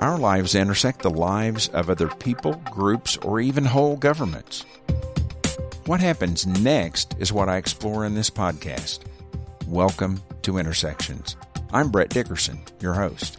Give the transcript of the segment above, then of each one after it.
Our lives intersect the lives of other people, groups, or even whole governments. What happens next is what I explore in this podcast. Welcome to Intersections. I'm Brett Dickerson, your host.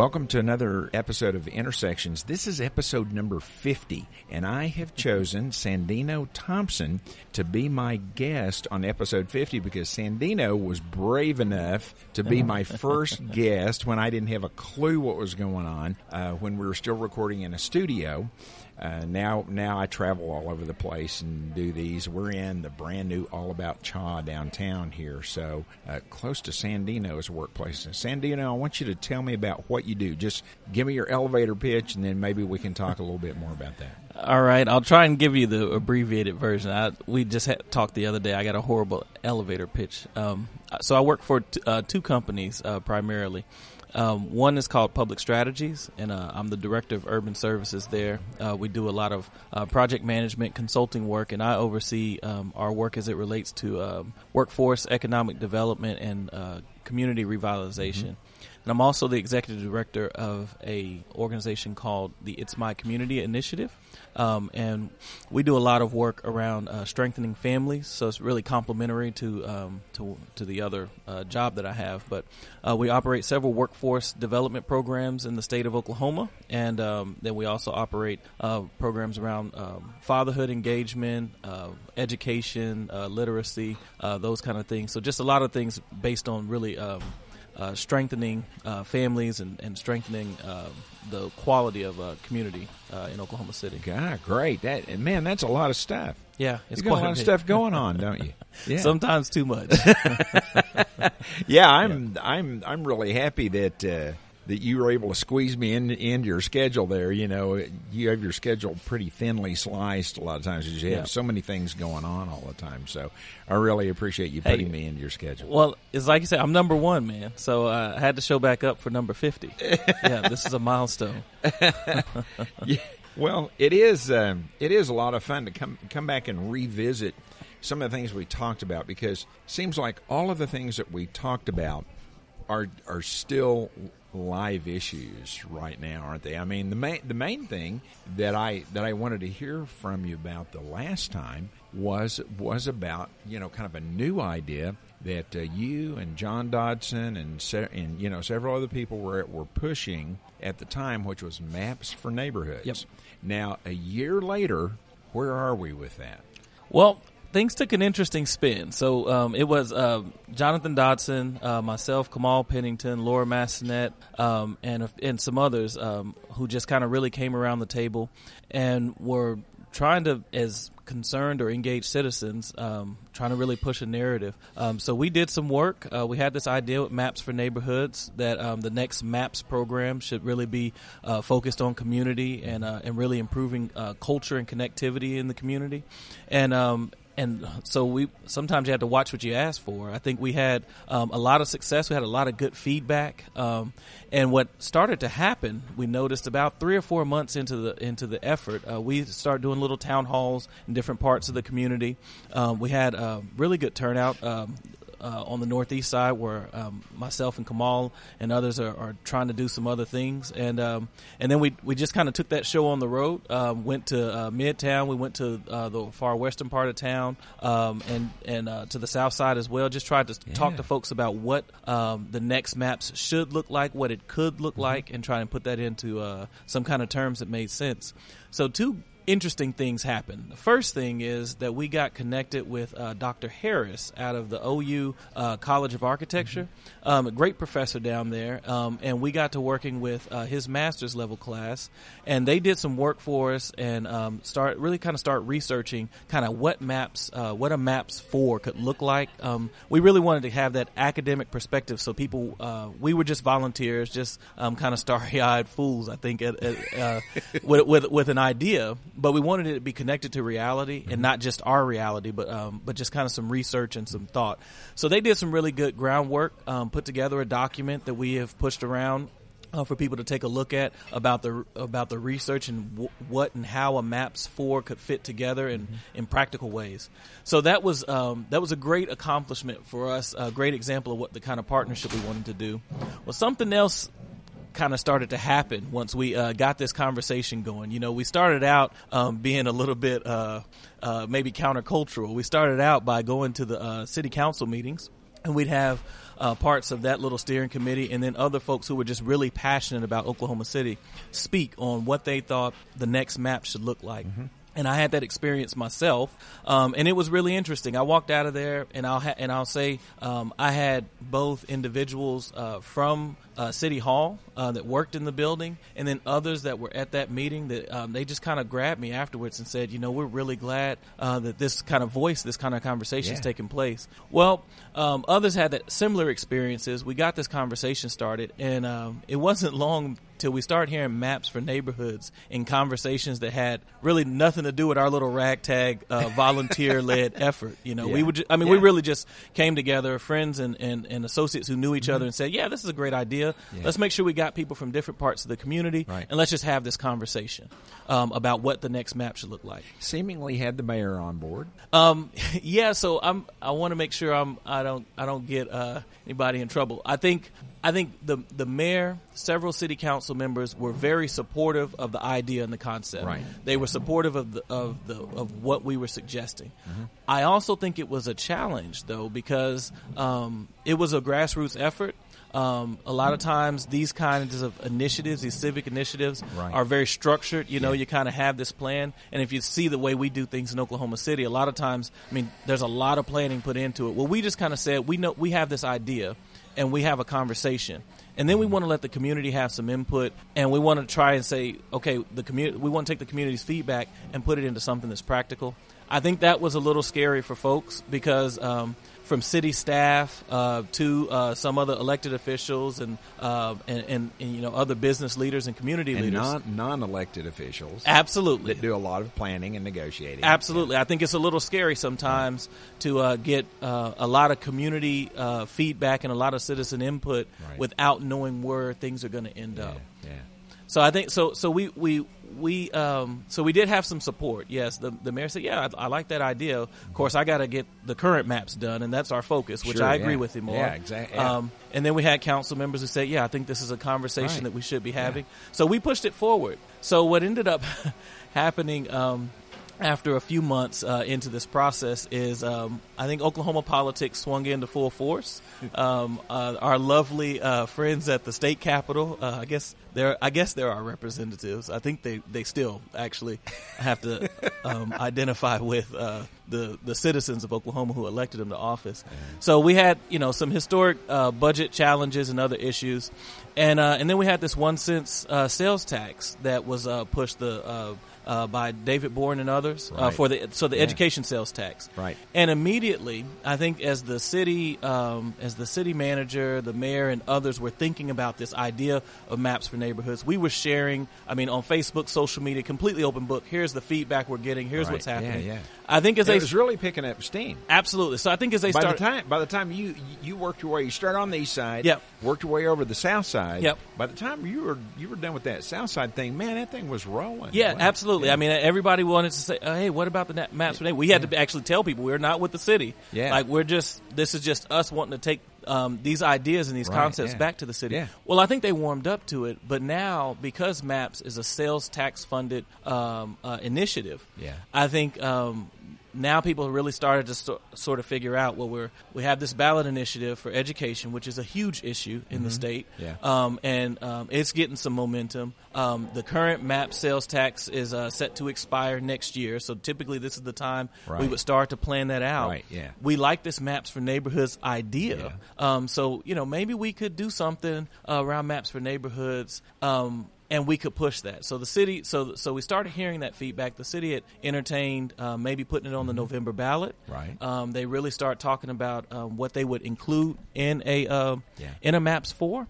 Welcome to another episode of Intersections. This is episode number 50, and I have chosen Sandino Thompson to be my guest on episode 50 because Sandino was brave enough to be my first guest when I didn't have a clue what was going on uh, when we were still recording in a studio. Uh, now, now I travel all over the place and do these. We're in the brand new All About Cha downtown here, so uh, close to Sandino's workplace. Sandino, I want you to tell me about what you do. Just give me your elevator pitch, and then maybe we can talk a little bit more about that. All right, I'll try and give you the abbreviated version. I, we just had talked the other day. I got a horrible elevator pitch. Um, so I work for t- uh, two companies uh, primarily. Um, one is called Public Strategies, and uh, I'm the director of urban services there. Uh, we do a lot of uh, project management, consulting work, and I oversee um, our work as it relates to um, workforce, economic development, and uh, community revitalization. Mm-hmm. And I'm also the executive director of a organization called the It's My Community Initiative. Um, and we do a lot of work around uh, strengthening families, so it's really complementary to um, to, to the other uh, job that I have. But uh, we operate several workforce development programs in the state of Oklahoma, and um, then we also operate uh, programs around um, fatherhood engagement, uh, education, uh, literacy, those kind of things. So just a lot of things based on really. Uh, strengthening uh, families and, and strengthening uh, the quality of a community uh, in Oklahoma City. God, great! That man, that's a lot of stuff. Yeah, it's you got a lot of stuff going on, don't you? Yeah. Sometimes too much. yeah, I'm yeah. I'm I'm really happy that uh, that you were able to squeeze me in into your schedule there. You know, you have your schedule pretty thinly sliced a lot of times because you have yeah. so many things going on all the time. So I really appreciate you putting hey, me into your schedule. Well, it's like you said, I'm number one, man. So uh, I had to show back up for number 50. yeah, this is a milestone. yeah. Well, it is. Um, it is a lot of fun to come come back and revisit some of the things we talked about because it seems like all of the things that we talked about are are still live issues right now, aren't they? I mean, the main the main thing that I that I wanted to hear from you about the last time was was about you know kind of a new idea that uh, you and John Dodson and se- and you know several other people were were pushing at the time, which was maps for neighborhoods. Yep. Now, a year later, where are we with that? Well, things took an interesting spin. So um, it was uh, Jonathan Dodson, uh, myself, Kamal Pennington, Laura Massanet, um, and and some others um, who just kind of really came around the table and were trying to, as concerned or engaged citizens, um, trying to really push a narrative. Um, so we did some work. Uh, we had this idea with Maps for Neighborhoods that um, the next Maps program should really be uh, focused on community and uh, and really improving uh, culture and connectivity in the community. And um, and so we sometimes you have to watch what you ask for. I think we had um, a lot of success. We had a lot of good feedback, um, and what started to happen, we noticed about three or four months into the into the effort, uh, we started doing little town halls in different parts of the community. Um, we had a really good turnout. Uh, on the northeast side where um, myself and Kamal and others are, are, trying to do some other things. And um, and then we we just kind of took that show on the road. Um, went to uh, Midtown. We went to uh, the far western part of town um, and and uh, to the south side as well. Just tried to yeah. talk to folks about what um, the next maps should look like, what it could look mm-hmm. like, and try and put that into uh, some kind of terms that made sense. So two interesting things happen. The first thing is that we got connected with uh, Dr. Harris out of the OU uh, College of Architecture, mm-hmm. um, a great professor down there, um, and we got to working with uh, his master's level class, and they did some work for us and um, start really kind of start researching kind of what maps, uh, what a maps for could look like. Um, we really wanted to have that academic perspective, so people, uh, we were just volunteers, just um, kind of starry eyed fools, I think, at, at, uh, with, with with an idea but we wanted it to be connected to reality and not just our reality, but um, but just kind of some research and some thought. So they did some really good groundwork, um, put together a document that we have pushed around uh, for people to take a look at about the about the research and w- what and how a maps four could fit together in, mm-hmm. in practical ways. So that was um, that was a great accomplishment for us, a great example of what the kind of partnership we wanted to do. Well, something else kind of started to happen once we uh, got this conversation going. You know, we started out um, being a little bit uh, uh, maybe countercultural. We started out by going to the uh, city council meetings, and we'd have uh, parts of that little steering committee, and then other folks who were just really passionate about Oklahoma City speak on what they thought the next map should look like. Mm-hmm and I had that experience myself, um, and it was really interesting. I walked out of there, and I'll ha- and I'll say um, I had both individuals uh, from uh, City Hall uh, that worked in the building, and then others that were at that meeting that um, they just kind of grabbed me afterwards and said, you know, we're really glad uh, that this kind of voice, this kind of conversation is taking place. Well, um, others had that similar experiences. We got this conversation started, and um, it wasn't long till we started hearing maps for neighborhoods and conversations that had really nothing to do with our little ragtag uh, volunteer led effort. You know, yeah. we would, ju- I mean, yeah. we really just came together, friends and, and, and associates who knew each mm-hmm. other and said, yeah, this is a great idea. Yeah. Let's make sure we got people from different parts of the community right. and let's just have this conversation um, about what the next map should look like. Seemingly had the mayor on board. Um, yeah, so I'm, I want to make sure I'm, I don't, I don't get uh, anybody in trouble. I think I think the the mayor, several city council members were very supportive of the idea and the concept. Right. They were supportive of the of the of what we were suggesting. Mm-hmm. I also think it was a challenge though because um, it was a grassroots effort. Um, a lot of times, these kinds of initiatives, these civic initiatives, right. are very structured. You know, yeah. you kind of have this plan, and if you see the way we do things in Oklahoma City, a lot of times, I mean, there's a lot of planning put into it. Well, we just kind of said we know we have this idea and we have a conversation. And then we want to let the community have some input, and we want to try and say, okay, the community, we want to take the community's feedback and put it into something that's practical. I think that was a little scary for folks because um, from city staff uh, to uh, some other elected officials and, uh, and, and, and, you know other business leaders and community and leaders, non non-elected officials, absolutely that do a lot of planning and negotiating. Absolutely, yeah. I think it's a little scary sometimes to uh, get uh, a lot of community uh, feedback and a lot of citizen input right. without knowing where things are going to end yeah. up. So I think so. So we we we um, so we did have some support. Yes, the the mayor said, "Yeah, I, I like that idea." Of course, I got to get the current maps done, and that's our focus, which sure, I agree yeah. with him on. Yeah, exactly. Yeah. Um, and then we had council members who said, "Yeah, I think this is a conversation right. that we should be having." Yeah. So we pushed it forward. So what ended up happening um, after a few months uh, into this process is um, I think Oklahoma politics swung into full force. Um, uh, our lovely uh, friends at the state capitol, uh, I guess they're I guess they're our representatives. I think they, they still actually have to um, identify with uh, the the citizens of Oklahoma who elected them to office. So we had you know some historic uh, budget challenges and other issues, and and then we had this one cents sales tax that was pushed the uh, by David Boren and others uh, right. uh, for the so the yeah. education sales tax. Right. And immediately, I think as the city um, as the city manager, the mayor, and others were thinking about this idea of maps for neighborhoods, we were sharing. I mean, on Facebook, social media, completely open book. Here's the feedback we're getting. Here's right. what's happening. Yeah, yeah. I think as it they was really picking up steam. Absolutely. So I think as they start by start, the time by the time you you worked your way, you started on the east side. Yep. Worked your way over the south side. Yep. By the time you were you were done with that south side thing, man, that thing was rolling. Yeah, wow. absolutely. Yeah. I mean, everybody wanted to say, oh, "Hey, what about the maps for We had to actually tell people we're not with the city. Yeah. Like we're just this is just us wanting to take um, these ideas and these right, concepts yeah. back to the city. Yeah. Well, I think they warmed up to it, but now because MAPS is a sales tax funded um, uh, initiative, yeah. I think um, now people really started to so, sort of figure out well we're we have this ballot initiative for education which is a huge issue in mm-hmm. the state yeah. um, and um, it's getting some momentum um, the current map sales tax is uh, set to expire next year so typically this is the time right. we would start to plan that out right, yeah. we like this maps for neighborhoods idea yeah. Um, so you know maybe we could do something uh, around maps for neighborhoods um, and we could push that. So the city, so so we started hearing that feedback. The city had entertained uh, maybe putting it on the mm-hmm. November ballot. Right. Um, they really start talking about um, what they would include in a uh, yeah. in a maps four.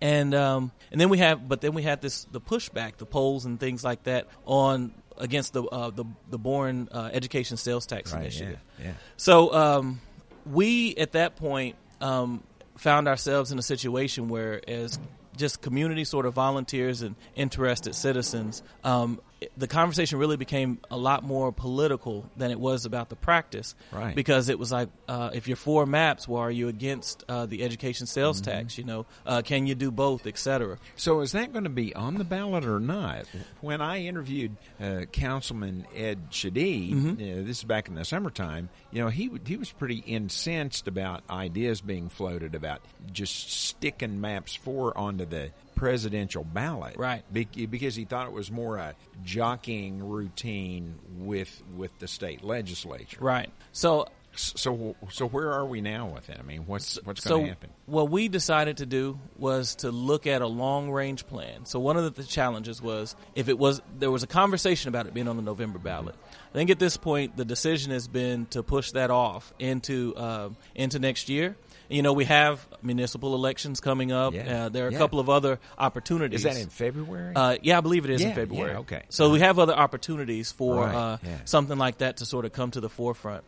And um, and then we have, but then we had this the pushback, the polls and things like that on against the uh, the the Boren uh, Education Sales Tax Right, Initiative. yeah, yeah. So um, we at that point um, found ourselves in a situation where, as just community sort of volunteers and interested citizens, um, the conversation really became a lot more political than it was about the practice. Right. Because it was like, uh, if you're for maps, well, are you against uh, the education sales Mm-hmm. tax? You know, uh, can you do both, et cetera? So is that going to be on the ballot or not? When I interviewed uh, Councilman Ed Shadid, Mm-hmm. uh, this is back in the summertime, you know, he he was pretty incensed about ideas being floated about just sticking maps four onto the presidential ballot, Right. Because he thought it was more a jockeying routine with with the state legislature, Right. So So so where are we now with it? I mean, what's what's so going to happen? what we decided to do was to look at a long range plan. So one of the, the challenges was if it was there was a conversation about it being on the November ballot. I think at this point the decision has been to push that off into uh, into next year. You know, we have municipal elections coming up. Yeah. Uh, there are a Yeah. couple of other opportunities. Is that in February? Uh, yeah, I believe it is Yeah, in February. yeah, okay. So we have other opportunities for Right, uh. Mm-hmm. something like that to sort of come to the forefront.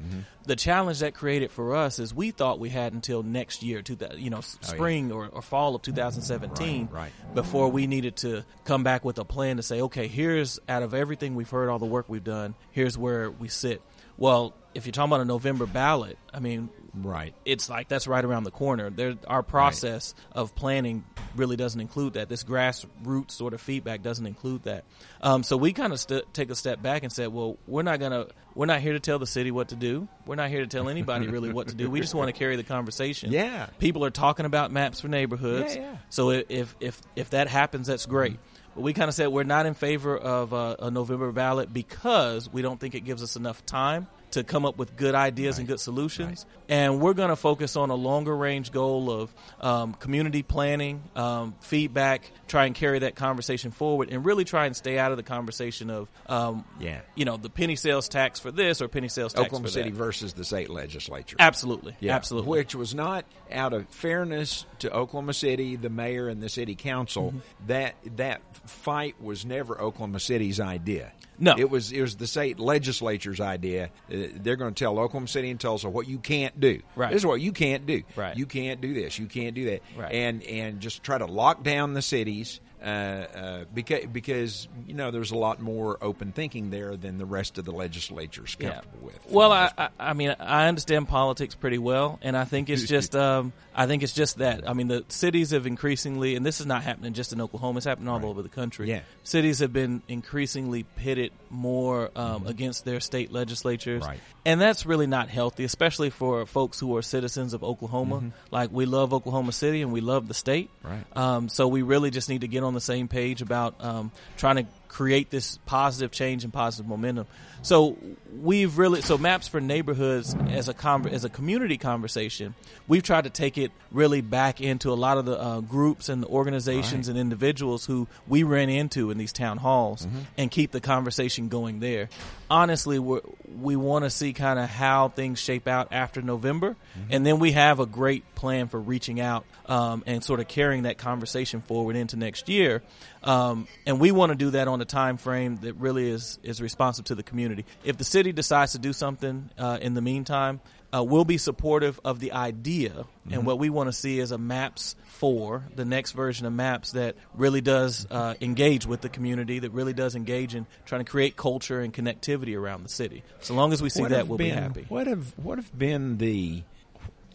The challenge that created for us is we thought we had until next year, to the, you know, Oh, spring or, or fall of 2017, Right, right. before we needed to come back with a plan to say, okay, here's out of everything we've heard, all the work we've done, here's where we sit. Well, if you're talking about a November ballot, I mean, right. it's like that's right around the corner. There, our process of planning really doesn't include that. This grassroots sort of feedback doesn't include that. Um, so we kind of st- take a step back and said, well, we're not gonna, we're not here to tell the city what to do. We're not here to tell anybody really what to do. We just want to carry the conversation. Yeah. people are talking about maps for neighborhoods. Yeah, yeah. So if if if that happens, that's great. But we kind of said we're not in favor of uh, a November ballot because we don't think it gives us enough time to come up with good ideas and good solutions. And we're going to focus on a longer range goal of um, community planning, um, feedback, try and carry that conversation forward, and really try and stay out of the conversation of, um, Yeah. you know, the penny sales tax for this or penny sales tax for Oklahoma City that. versus the state legislature. Absolutely, Yeah, absolutely. Which was not out of fairness to Oklahoma City, the mayor, and the city council. Mm-hmm. That that fight was never Oklahoma City's idea. No. it was it was the state legislature's idea. Uh, They're going to tell Oklahoma City and Tulsa what you can't do. Right. This is what you can't do. Right. You can't do this. You can't do that. Right. And and just try to lock down the cities. Uh, uh, because because you know there's a lot more open thinking there than the rest of the legislature's comfortable with. Well, I, I, I mean, I understand politics pretty well, and I think it's just, um, I think it's just that. I mean, the cities have increasingly, and this is not happening just in Oklahoma; it's happening all over the country. Yeah. cities have been increasingly pitted more um, against their state legislatures, Right. and that's really not healthy, especially for folks who are citizens of Oklahoma. Like we love Oklahoma City and we love the state, Right. um, so we really just need to get on the same page about um, trying to create this positive change and positive momentum. So we've really so maps for neighborhoods as a conver- as a community conversation. We've tried to take it really back into a lot of the uh, groups and the organizations Right. and individuals who we ran into in these town halls and keep the conversation going there. Honestly, we we want to see kind of how things shape out after November, and then we have a great plan for reaching out um, and sort of carrying that conversation forward into next year. Um, and we want to do that on a time frame that really is is responsive to the community. If the city decides to do something uh, in the meantime, uh, we'll be supportive of the idea. And what we want to see is a Maps four, the next version of Maps that really does uh, engage with the community, that really does engage in trying to create culture and connectivity around the city. So long as we see What that, we'll been, be happy. What have what have been the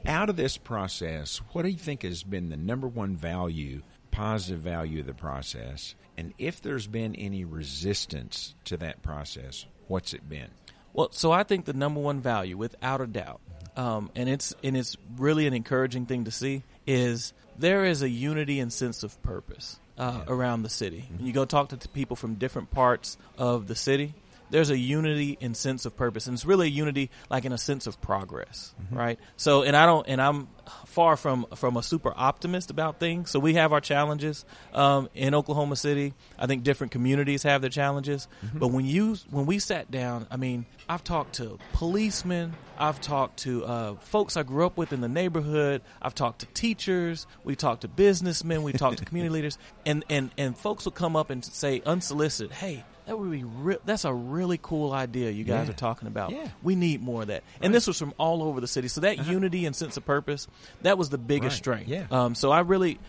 out of this process? What do you think has been the number one value, positive value of the process? And if there's been any resistance to that process, what's it been? Well, so I think the number one value, without a doubt, um, and it's and it's really an encouraging thing to see, is there is a unity and sense of purpose uh, around the city. When you go talk to t- people from different parts of the city, there's a unity and sense of purpose, and it's really a unity like in a sense of progress, right? So, and I don't, and I'm far from from a super optimist about things. So we have our challenges um, in Oklahoma City. I think different communities have their challenges, but when you when we sat down, I mean, I've talked to policemen, I've talked to uh, folks I grew up with in the neighborhood, I've talked to teachers, we talked to businessmen, we talked to community leaders, and and and folks will come up and say unsolicited, hey. That would be re- that's a really cool idea you guys Yeah. are talking about. Yeah. We need more of that. And this was from all over the city. So that unity and sense of purpose, that was the biggest Uh-huh. Right. strength. Yeah. Um, so I really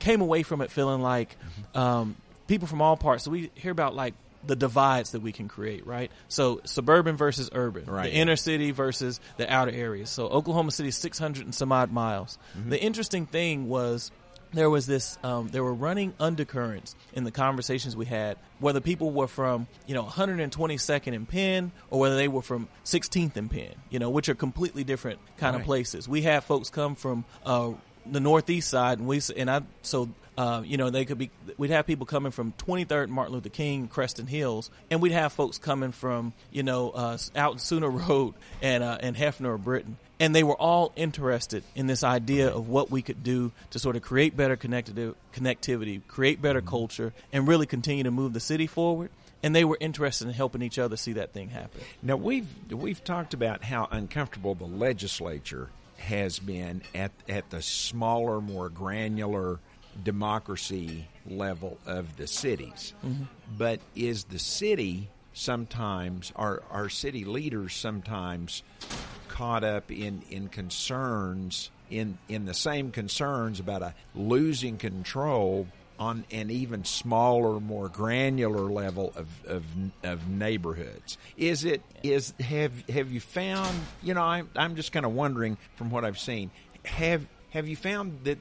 came away from it feeling like Mm-hmm. um, people from all parts. So we hear about like the divides that we can create, right? So suburban versus urban, Right, the inner city versus the outer areas. So Oklahoma City is 600 and some odd miles. Mm-hmm. The interesting thing was there was this um, there were running undercurrents in the conversations we had whether people were from you know 122nd and Penn or whether they were from 16th and Penn you know which are completely different kind Right. of places we had folks come from uh, the northeast side and we and i so uh, you know, they could be. We'd have people coming from 23rd Martin Luther King Creston Hills and we'd have folks coming from you know uh, out in Sooner Road and uh, and Hefner or Britton and they were all interested in this idea of what we could do to sort of create better connectivity, create better mm-hmm. culture, and really continue to move the city forward. And they were interested in helping each other see that thing happen. Now we've we've talked about how uncomfortable the legislature has been at at the smaller, more granular democracy level of the cities. Mm-hmm. But is the city sometimes are our city leaders sometimes caught up in, in concerns in in the same concerns about a losing control on an even smaller, more granular level of, of, of neighborhoods. Is it is have have you found? You know, I'm I'm just kind of wondering from what I've seen. Have have you found that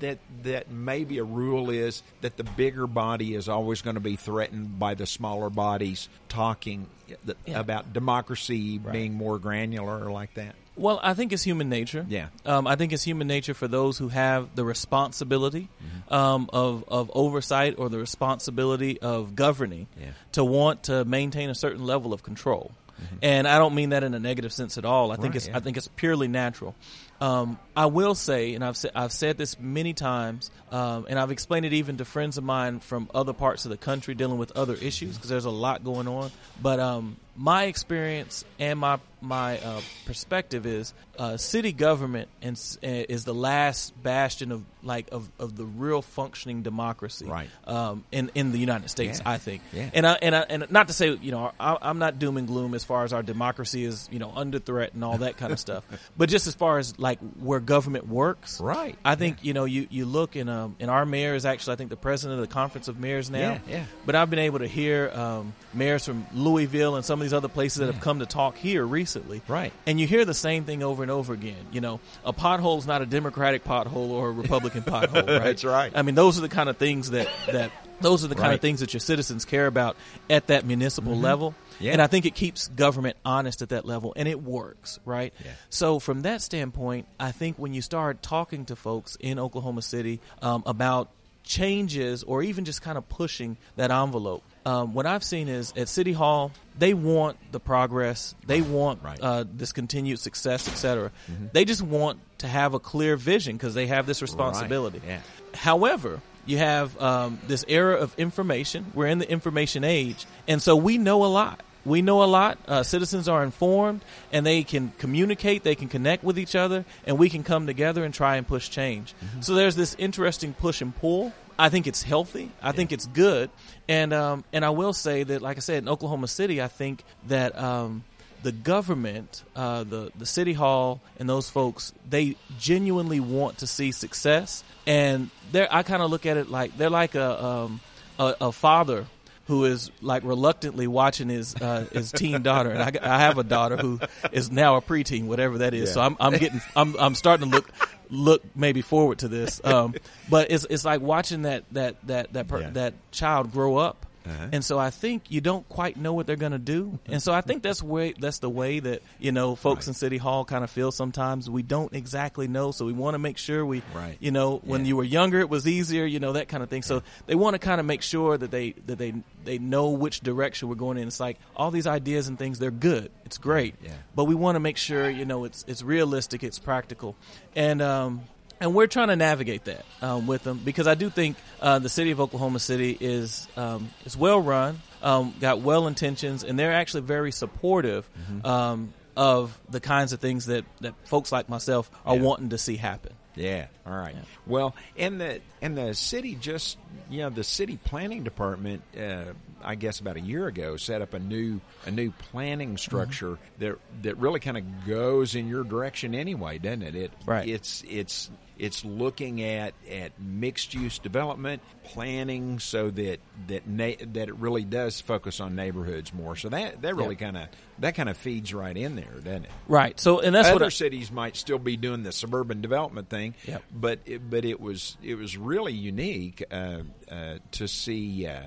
that that maybe a rule is that the bigger body is always going to be threatened by the smaller bodies talking th- Yeah. about democracy being more granular or like that? Well, I think it's human nature. Yeah. Um, I think it's human nature for those who have the responsibility Mm-hmm. um, of, of oversight or the responsibility of governing Yeah. to want to maintain a certain level of control. And I don't mean that in a negative sense at all. I think Mm-hmm. It's yeah. I think it's purely natural. Um, I will say, and I've said I've said this many times, um, and I've explained it even to friends of mine from other parts of the country dealing with other issues because there's a lot going on. But um, my experience and my my uh, perspective is uh, city government and, uh, is the last bastion of like of, of the real functioning democracy Right. um, in in the United States. Yeah. I think, Yeah. and I, and I, and not to say you know I, I'm not doom and gloom as far as our democracy is you know under threat and all that kind of stuff, but just as far as like where government works, Right. I think you know you you look in um and our mayor is actually I think the president of the conference of mayors now. Yeah, yeah. But I've been able to hear um, mayors from Louisville and some these other places that have come to talk here recently. Right. And you hear the same thing over and over again. You know, a pothole is not a Democratic pothole or a Republican pothole. Right? That's right. I mean, those are the kind of things that that those are the kind Right. of things that your citizens care about at that municipal level. Mm-hmm. Yeah. And I think it keeps government honest at that level, and it works, right? Yeah. So from that standpoint, I think when you start talking to folks in Oklahoma City um, about changes or even just kind of pushing that envelope. Um, what I've seen is at City Hall, they want the progress, they want Right. uh, this continued success, et cetera. They just want to have a clear vision because they have this responsibility. Yeah. However, you have um, this era of information. We're in the information age, and so we know a lot. We know a lot. Uh, citizens are informed, and they can communicate. They can connect with each other, and we can come together and try and push change. So there's this interesting push and pull. I think it's healthy. I think it's good, and um, and I will say that, like I said, in Oklahoma City, I think that. Um, the government, uh, the the city hall, and those folks, they genuinely want to see success, and. I kind of look at it like they're like a um, a, a father who is like reluctantly watching his uh, his teen daughter, and I, I have a daughter who is now a preteen, whatever that is. So I'm I'm getting I'm I'm starting to look look maybe forward to this, um, but it's it's like watching that that that that per, Yeah. that child grow up. Uh-huh. And so I think you don't quite know what they're going to do. And so I think that's way that's the way that, you know, folks in City Hall kind of feel sometimes. We don't exactly know, so we want to make sure we Right. you know, when Yeah. you were younger it was easier, you know, that kind of thing. So they want to kind of make sure that they that they they know which direction we're going in. It's like all these ideas and things they're good. It's great. Yeah. But we want to make sure, you know, it's it's realistic, it's practical. And um and we're trying to navigate that um, with them because I do think uh, the city of Oklahoma City is um, is well run, um, got well intentions, and they're actually very supportive Mm-hmm. um, of the kinds of things that, that folks like myself are Yeah. wanting to see happen. Yeah. All right. Well, and the and the city just you know the city planning department uh, I guess about a year ago, set up a new a new planning structure that that really kind of goes in your direction anyway, doesn't it? It Right. It's it's it's looking at, at mixed use development planning so that that na- that it really does focus on neighborhoods more. So that that really Yeah. kind of that kind of feeds right in there, doesn't it? Right. So, and that's Other what I, cities might still be doing the suburban development thing, Yep. but it, but it was it was really unique uh, uh, to see uh,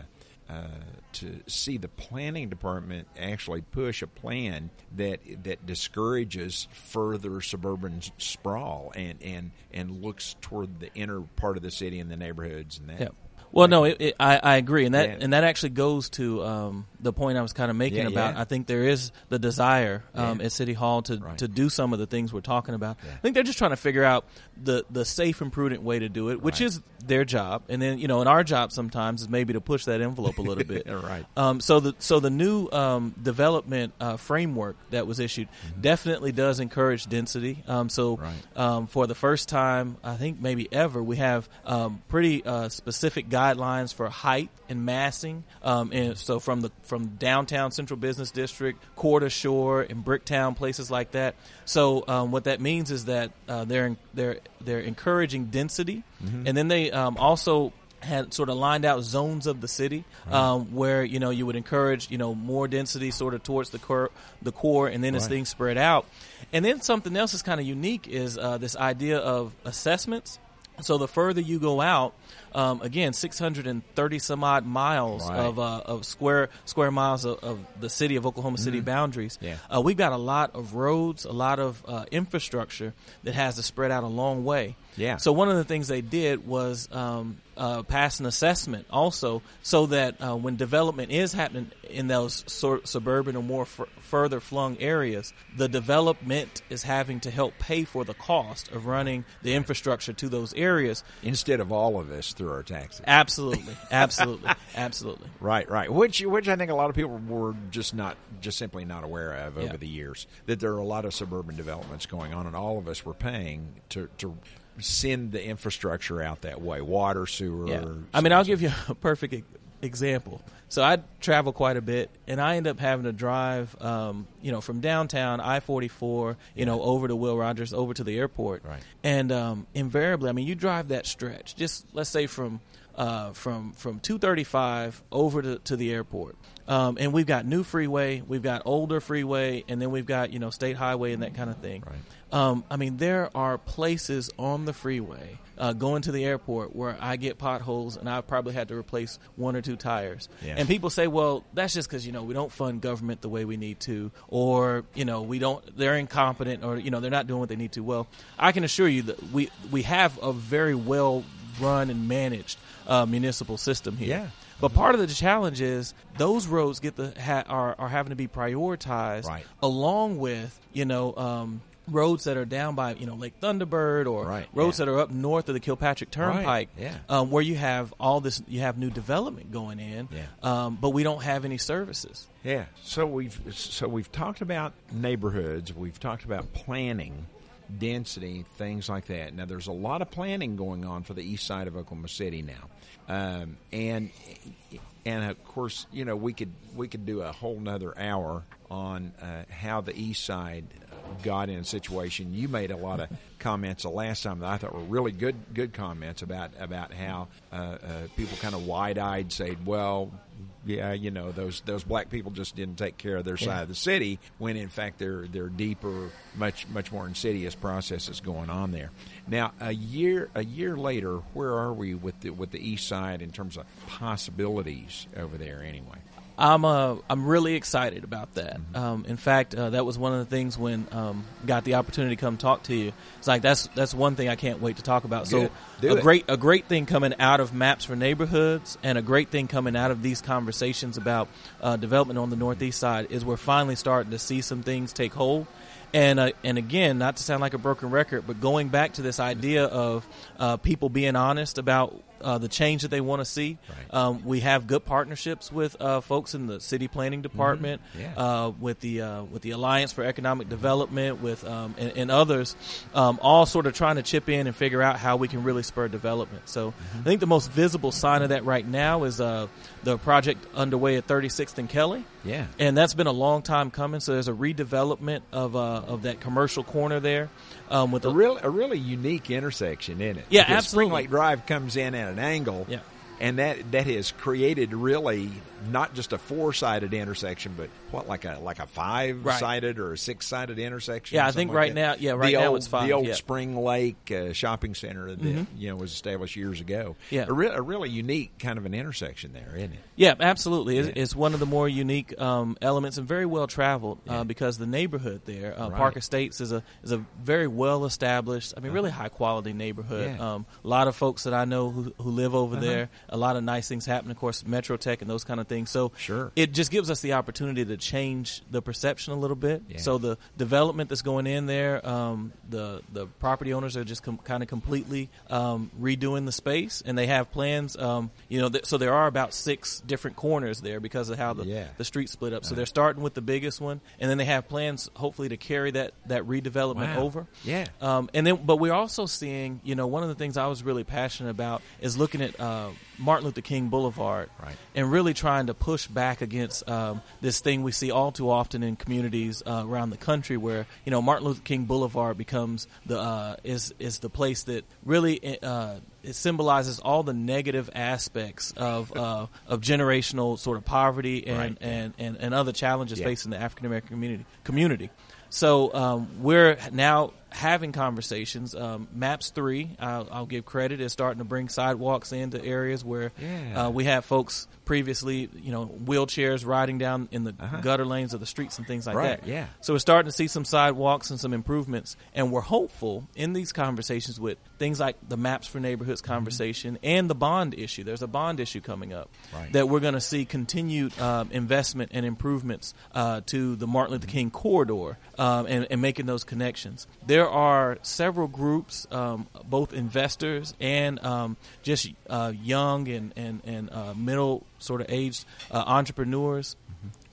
uh, to see the planning department actually push a plan that that discourages further suburban sprawl and and and looks toward the inner part of the city and the neighborhoods and that. Well, no, it, it, I, I agree, and that Yeah. and that actually goes to um, the point I was kind of making Yeah, about. yeah. I think there is the desire um, at City Hall to, Right. to do some of the things we're talking about. I think they're just trying to figure out the the safe and prudent way to do it, which Right. is their job. And then you know, and our job sometimes is maybe to push that envelope a little bit. Right. Um, so the so the new um, development uh, framework that was issued definitely does encourage density. Um, so Mm-hmm. Right. um, for the first time, I think maybe ever, we have um, pretty uh, specific guidelines for height and massing. Um, and so from the from downtown Central Business District, to shore, and Bricktown, places like that. So um, what that means is that uh, they're they're they're encouraging density, and then they um, also had sort of lined out zones of the city um, where you know you would encourage you know more density sort of towards the core, the core, and then as things spread out. And then something else that's kind of unique is uh, this idea of assessments. So the further you go out, um, again, 630 some odd miles Right. of uh, of square square miles of, of the city of Oklahoma City boundaries. Yeah. Uh, we've got a lot of roads, a lot of uh, infrastructure that has to spread out a long way. Yeah. So one of the things they did was um, uh, pass an assessment also, so that uh, when development is happening in those sort suburban or more f- further flung areas, the development is having to help pay for the cost of running the infrastructure to those areas. Instead of all of us through our taxes. Absolutely, absolutely, absolutely. Right, right. Which, which I think a lot of people were just not, just simply not aware of over Yeah. the years. That there are a lot of suburban developments going on, and all of us were paying to to send the infrastructure out that way, water, sewer. Yeah. I mean, I'll give you a perfect example. So I travel quite a bit, and I end up having to drive, um, you know, from downtown I forty four, you know, over to Will Rogers, over to the airport, Right. and um, invariably, I mean, you drive that stretch, just let's say from uh, from from two thirty five over to, to the airport, um, and we've got new freeway, we've got older freeway, and then we've got you know state highway and that kind of thing. Right. Um, I mean, there are places on the freeway uh, going to the airport where I get potholes and I've probably had to replace one or two tires. Yeah. And people say, well, that's just because, you know, we don't fund government the way we need to, or, you know, we don't, they're incompetent, or, you know, they're not doing what they need to. Well, I can assure you that we, we have a very well run and managed uh, municipal system here. Yeah. But part of the challenge is those roads get the ha- are are having to be prioritized Right. along with you know um, roads that are down by you know Lake Thunderbird or Right, roads yeah. that are up north of the Kilpatrick Turnpike, yeah. um, where you have all this you have new development going in, Yeah. um, but we don't have any services. Yeah. So we've so we've talked about neighborhoods. We've talked about planning, density, things like that. Now there's a lot of planning going on for the east side of Oklahoma City now, um, and and of course you know we could we could do a whole nother hour on uh, how the east side got in a situation. You made a lot of comments the last time that I thought were really good good comments about about how uh, uh, people kind of wide eyed say, well, yeah, you know those those black people just didn't take care of their side of the city when in fact there there are deeper, much much more insidious processes going on there. Now a year a year later, where are we with the with the east side in terms of possibilities over there anyway? I'm uh, I'm really excited about that. Mm-hmm. Um, in fact, uh, that was one of the things when um, got the opportunity to come talk to you. It's like that's that's one thing I can't wait to talk about. So a it. great a great thing coming out of maps for neighborhoods, and a great thing coming out of these conversations about uh, development on the northeast side is we're finally starting to see some things take hold. And uh, and again, not to sound like a broken record, but going back to this idea of uh, people being honest about uh, the change that they want to see. Right. Um, we have good partnerships with uh, folks in the city planning department, Mm-hmm. Yeah. uh, with the uh, with the Alliance for Economic Development, with um, and, and others, um, all sort of trying to chip in and figure out how we can really spur development. So Mm-hmm. I think the most visible sign of that right now is uh, the project underway at 36th and Kelly. Yeah. And that's been a long time coming. So there's a redevelopment of uh, of that commercial corner there, um, with A a real, a really unique intersection, isn't it? Yeah, Because absolutely. Spring Lake Drive comes in at an angle, Yeah. And that that has created really not just a four sided intersection, but what like a like a five sided or a six sided intersection. Yeah, I think something right that. now- yeah, right the now old, it's five, The old yeah. Spring Lake uh, shopping center that you know was established years ago. Yeah. a, re- a really unique kind of an intersection there, isn't it? Yeah, absolutely. It's, Yeah. it's one of the more unique um, elements and very well traveled uh, because the neighborhood there, uh, Right. Park Estates, is a is a very well established. I mean, really high quality neighborhood. Uh-huh. Yeah. Uh-huh. Um, a lot of folks that I know who, who live over there. A lot of nice things happen. Of course, Metro Tech and those kind of things. So Sure. it just gives us the opportunity to change the perception a little bit. Yeah. So the development that's going in there, um, the the property owners are just com- kind of completely um, redoing the space, and they have plans. Um, you know, th- so there are about six different corners there because of how the Yeah. the street split up. So they're starting with the biggest one, and then they have plans, hopefully, to carry that that redevelopment Wow. over. Yeah. Um, and then, but we're also seeing, you know, one of the things I was really passionate about is looking at uh, Martin Luther King Boulevard, Right. and really trying to push back against um, this thing we see all too often in communities uh, around the country, where you know Martin Luther King Boulevard becomes the uh, is is the place that really. Uh, it symbolizes all the negative aspects of uh, of generational sort of poverty and, Right. and, and, and other challenges Yeah. facing the African American community community. So um, we're now having conversations. Um, Maps three, I'll, I'll give credit, is starting to bring sidewalks into areas where Yeah. uh, we have folks previously, you know, wheelchairs riding down in the Uh-huh. gutter lanes of the streets and things like Right, that. yeah. So we're starting to see some sidewalks and some improvements, and we're hopeful in these conversations with things like the Maps for Neighborhoods conversation and the bond issue. There's a bond issue coming up Right. that we're going to see continued um, investment and improvements uh, to the Martin Luther King corridor um, and, and making those connections. There are several groups, um, both investors and um, just uh, young and and and uh, middle sort of aged uh, entrepreneurs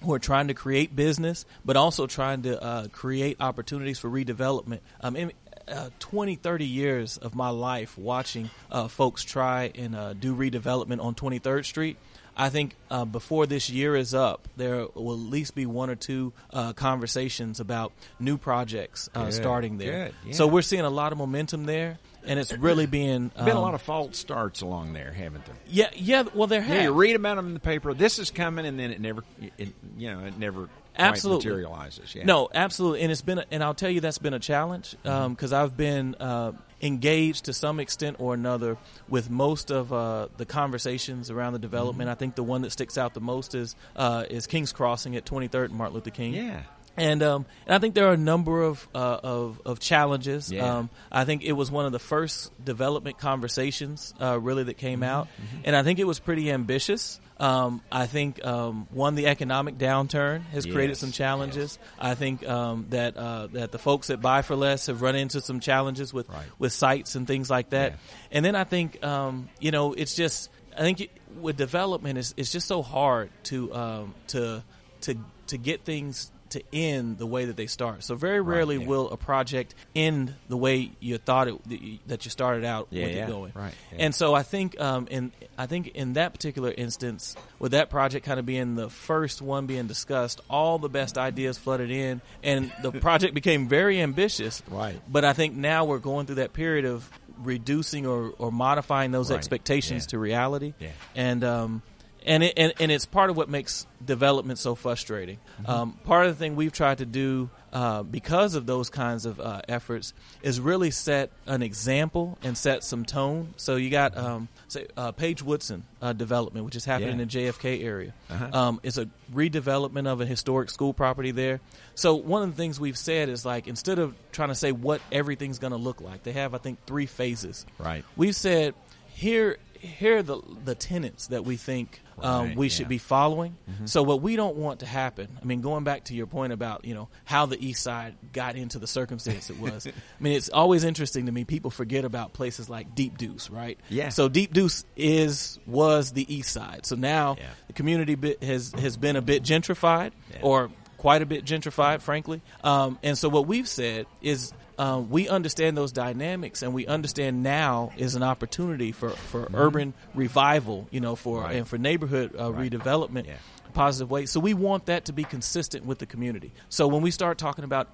who are trying to create business, but also trying to uh, create opportunities for redevelopment. Um, in, uh, 20, 30 years of my life watching uh, folks try and uh, do redevelopment on 23rd Street. I think uh, before this year is up, there will at least be one or two uh, conversations about new projects uh, Good, starting there. good, yeah. So we're seeing a lot of momentum there, and it's really being Been a um, lot of false starts along there, haven't there? yeah, yeah. Well, there have Yeah, you read about them in the paper. This is coming, and then it never, it, you know, it never Absolutely. materializes. Yeah. No, absolutely, and it's been, a, and I'll tell you that's been a challenge because I've been uh, engaged to some extent or another with most of uh, the conversations around the development. I think the one that sticks out the most is uh, is King's Crossing at 23rd and Martin Luther King. Yeah. And um, and I think there are a number of uh, of, of challenges. Yeah. Um, I think it was one of the first development conversations uh, really that came Mm-hmm. out, and I think it was pretty ambitious. Um, I think um, one the economic downturn has created some challenges. I think um, that uh, that the folks at Buy for Less have run into some challenges with Right. with sites and things like that. Yeah. And then I think um, you know it's just I think it, with development it's, it's just so hard to um, to to to get things to end the way that they start. So very rarely yeah. will a project end the way you thought it that you- that you started out Yeah, with yeah, it going. right. And so I think um, in I think in that particular instance, with that project kind of being the first one being discussed, all the best ideas flooded in, and the project became very ambitious. Right. But I think now we're going through that period of reducing or, or modifying those Right, expectations yeah. to reality. Yeah. And um, and it, and, and it's part of what makes development so frustrating. Mm-hmm. Um, part of the thing we've tried to do uh, because of those kinds of uh, efforts is really set an example and set some tone. So you got um, say uh, Page Woodson uh, development, which is happening Yeah. in the JFK area. Uh-huh. Um, it's a redevelopment of a historic school property there. So one of the things we've said is like instead of trying to say what everything's going to look like, they have I think three phases. Right. We've said here here are the the tenets that we think um, Right, we yeah. should be following. So what we don't want to happen. I mean, going back to your point about you know how the East Side got into the circumstance it was. I mean, it's always interesting to me. People forget about places like Deep Deuce, right? Yeah. So Deep Deuce is was the East Side. So now Yeah. the community bit has has been a bit gentrified, Yeah. or quite a bit gentrified, frankly. Um, and so what we've said is. Um, we understand those dynamics, and we understand now is an opportunity for, for urban revival, you know, for Mm-hmm. Right. and for neighborhood uh, Right. redevelopment Yeah. positive way. So we want that to be consistent with the community. So when we start talking about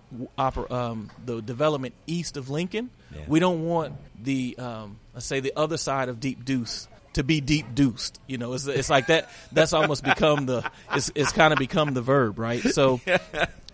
um, the development east of Lincoln, Yeah. we don't want the um, let's say the other side of Deep Deuce to be deep deuced. You know, it's it's like that. That's almost become the it's it's kind of become the verb, right? So.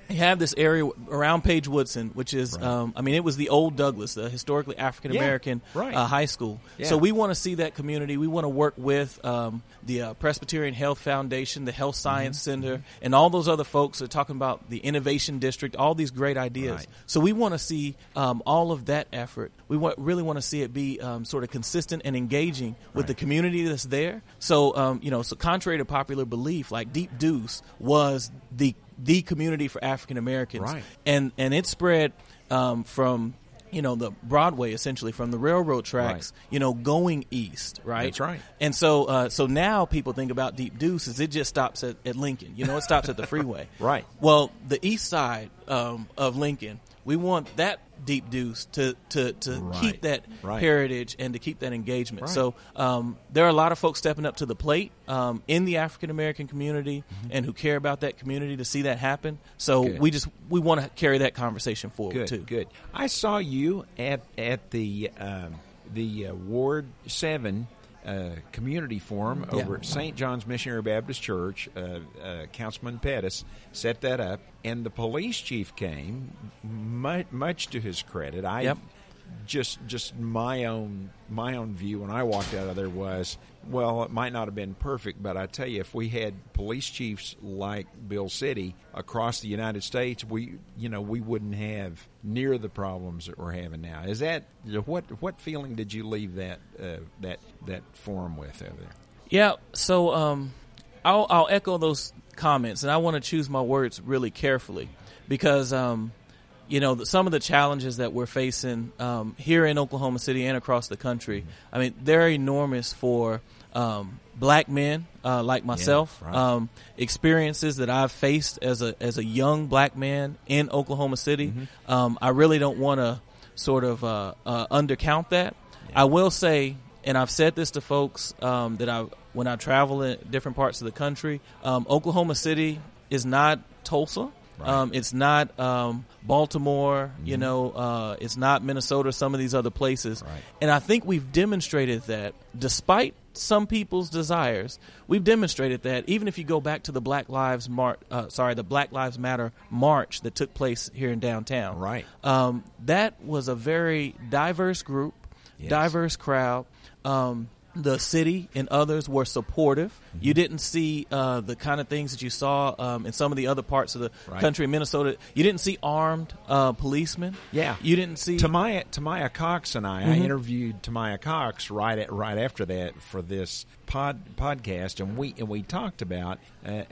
You have this area around Page Woodson, which is, um, I mean, it was the old Douglass, the historically African American Yeah, right. uh, high school. Yeah. So we want to see that community. We want to work with um, the uh, Presbyterian Health Foundation, the Health Science Mm-hmm. Center, and all those other folks that are talking about the Innovation District, all these great ideas. Right. So we want to see um, all of that effort. We want, really want to see it be um, sort of consistent and engaging with Right. the community that's there. So, um, you know, so contrary to popular belief, like Deep Deuce was the the community for African Americans, Right. and and it spread um, from you know the Broadway essentially from the railroad tracks, Right. you know, going east, right? That's right. And so uh, so now people think about Deep Deuce as it just stops at, at Lincoln. You know, it stops at the freeway. Right. Well, the east side um, of Lincoln, we want that Deep Deuce to to to Right. keep that Right. heritage and to keep that engagement. Right. So um, there are a lot of folks stepping up to the plate um, in the African American community and who care about that community to see that happen. So Mm-hmm. Good. we just we want to carry that conversation forward Good, too. good. I saw you at at the um, the uh, Ward Seven uh, Community Forum Yeah. over at St. John's Missionary Baptist Church. Uh, uh, Councilman Pettis set that up, and the police chief came. Much, much to his credit, I Yep. just just my own my own view when I walked out of there was well it might not have been perfect but I tell you if we had police chiefs like Bill Citty across the United States we you know we wouldn't have near the problems that we're having now is that what what feeling did you leave that uh, that that forum with over there Yeah. So um, I'll I'll echo those comments, and I want to choose my words really carefully because um, you know the, some of the challenges that we're facing um, here in Oklahoma City and across the country. I mean, they're enormous for um, black men uh, like myself. right. Um, experiences that I've faced as a as a young black man in Oklahoma City. Um, I really don't want to sort of uh, uh, undercount that. I will say, and I've said this to folks um, that I when I travel in different parts of the country. Um, Oklahoma City is not Tulsa. Right. Um, it's not um, Baltimore. You know, uh, it's not Minnesota. Some of these other places, Right. and I think we've demonstrated that, despite some people's desires, we've demonstrated that. Even if you go back to the Black Lives Mar- uh, sorry, the Black Lives Matter march that took place here in downtown, Right. Um, that was a very diverse group, Yes. diverse crowd. Um, the city and others were supportive. Mm-hmm. You didn't see uh, the kind of things that you saw um, in some of the other parts of the Right. country in Minnesota. You didn't see armed uh, policemen. Yeah. You didn't see. Tamya Tamya Cox and I, I Mm-hmm. interviewed Tamya Cox right at, right after that for this pod podcast, and we and we talked about uh,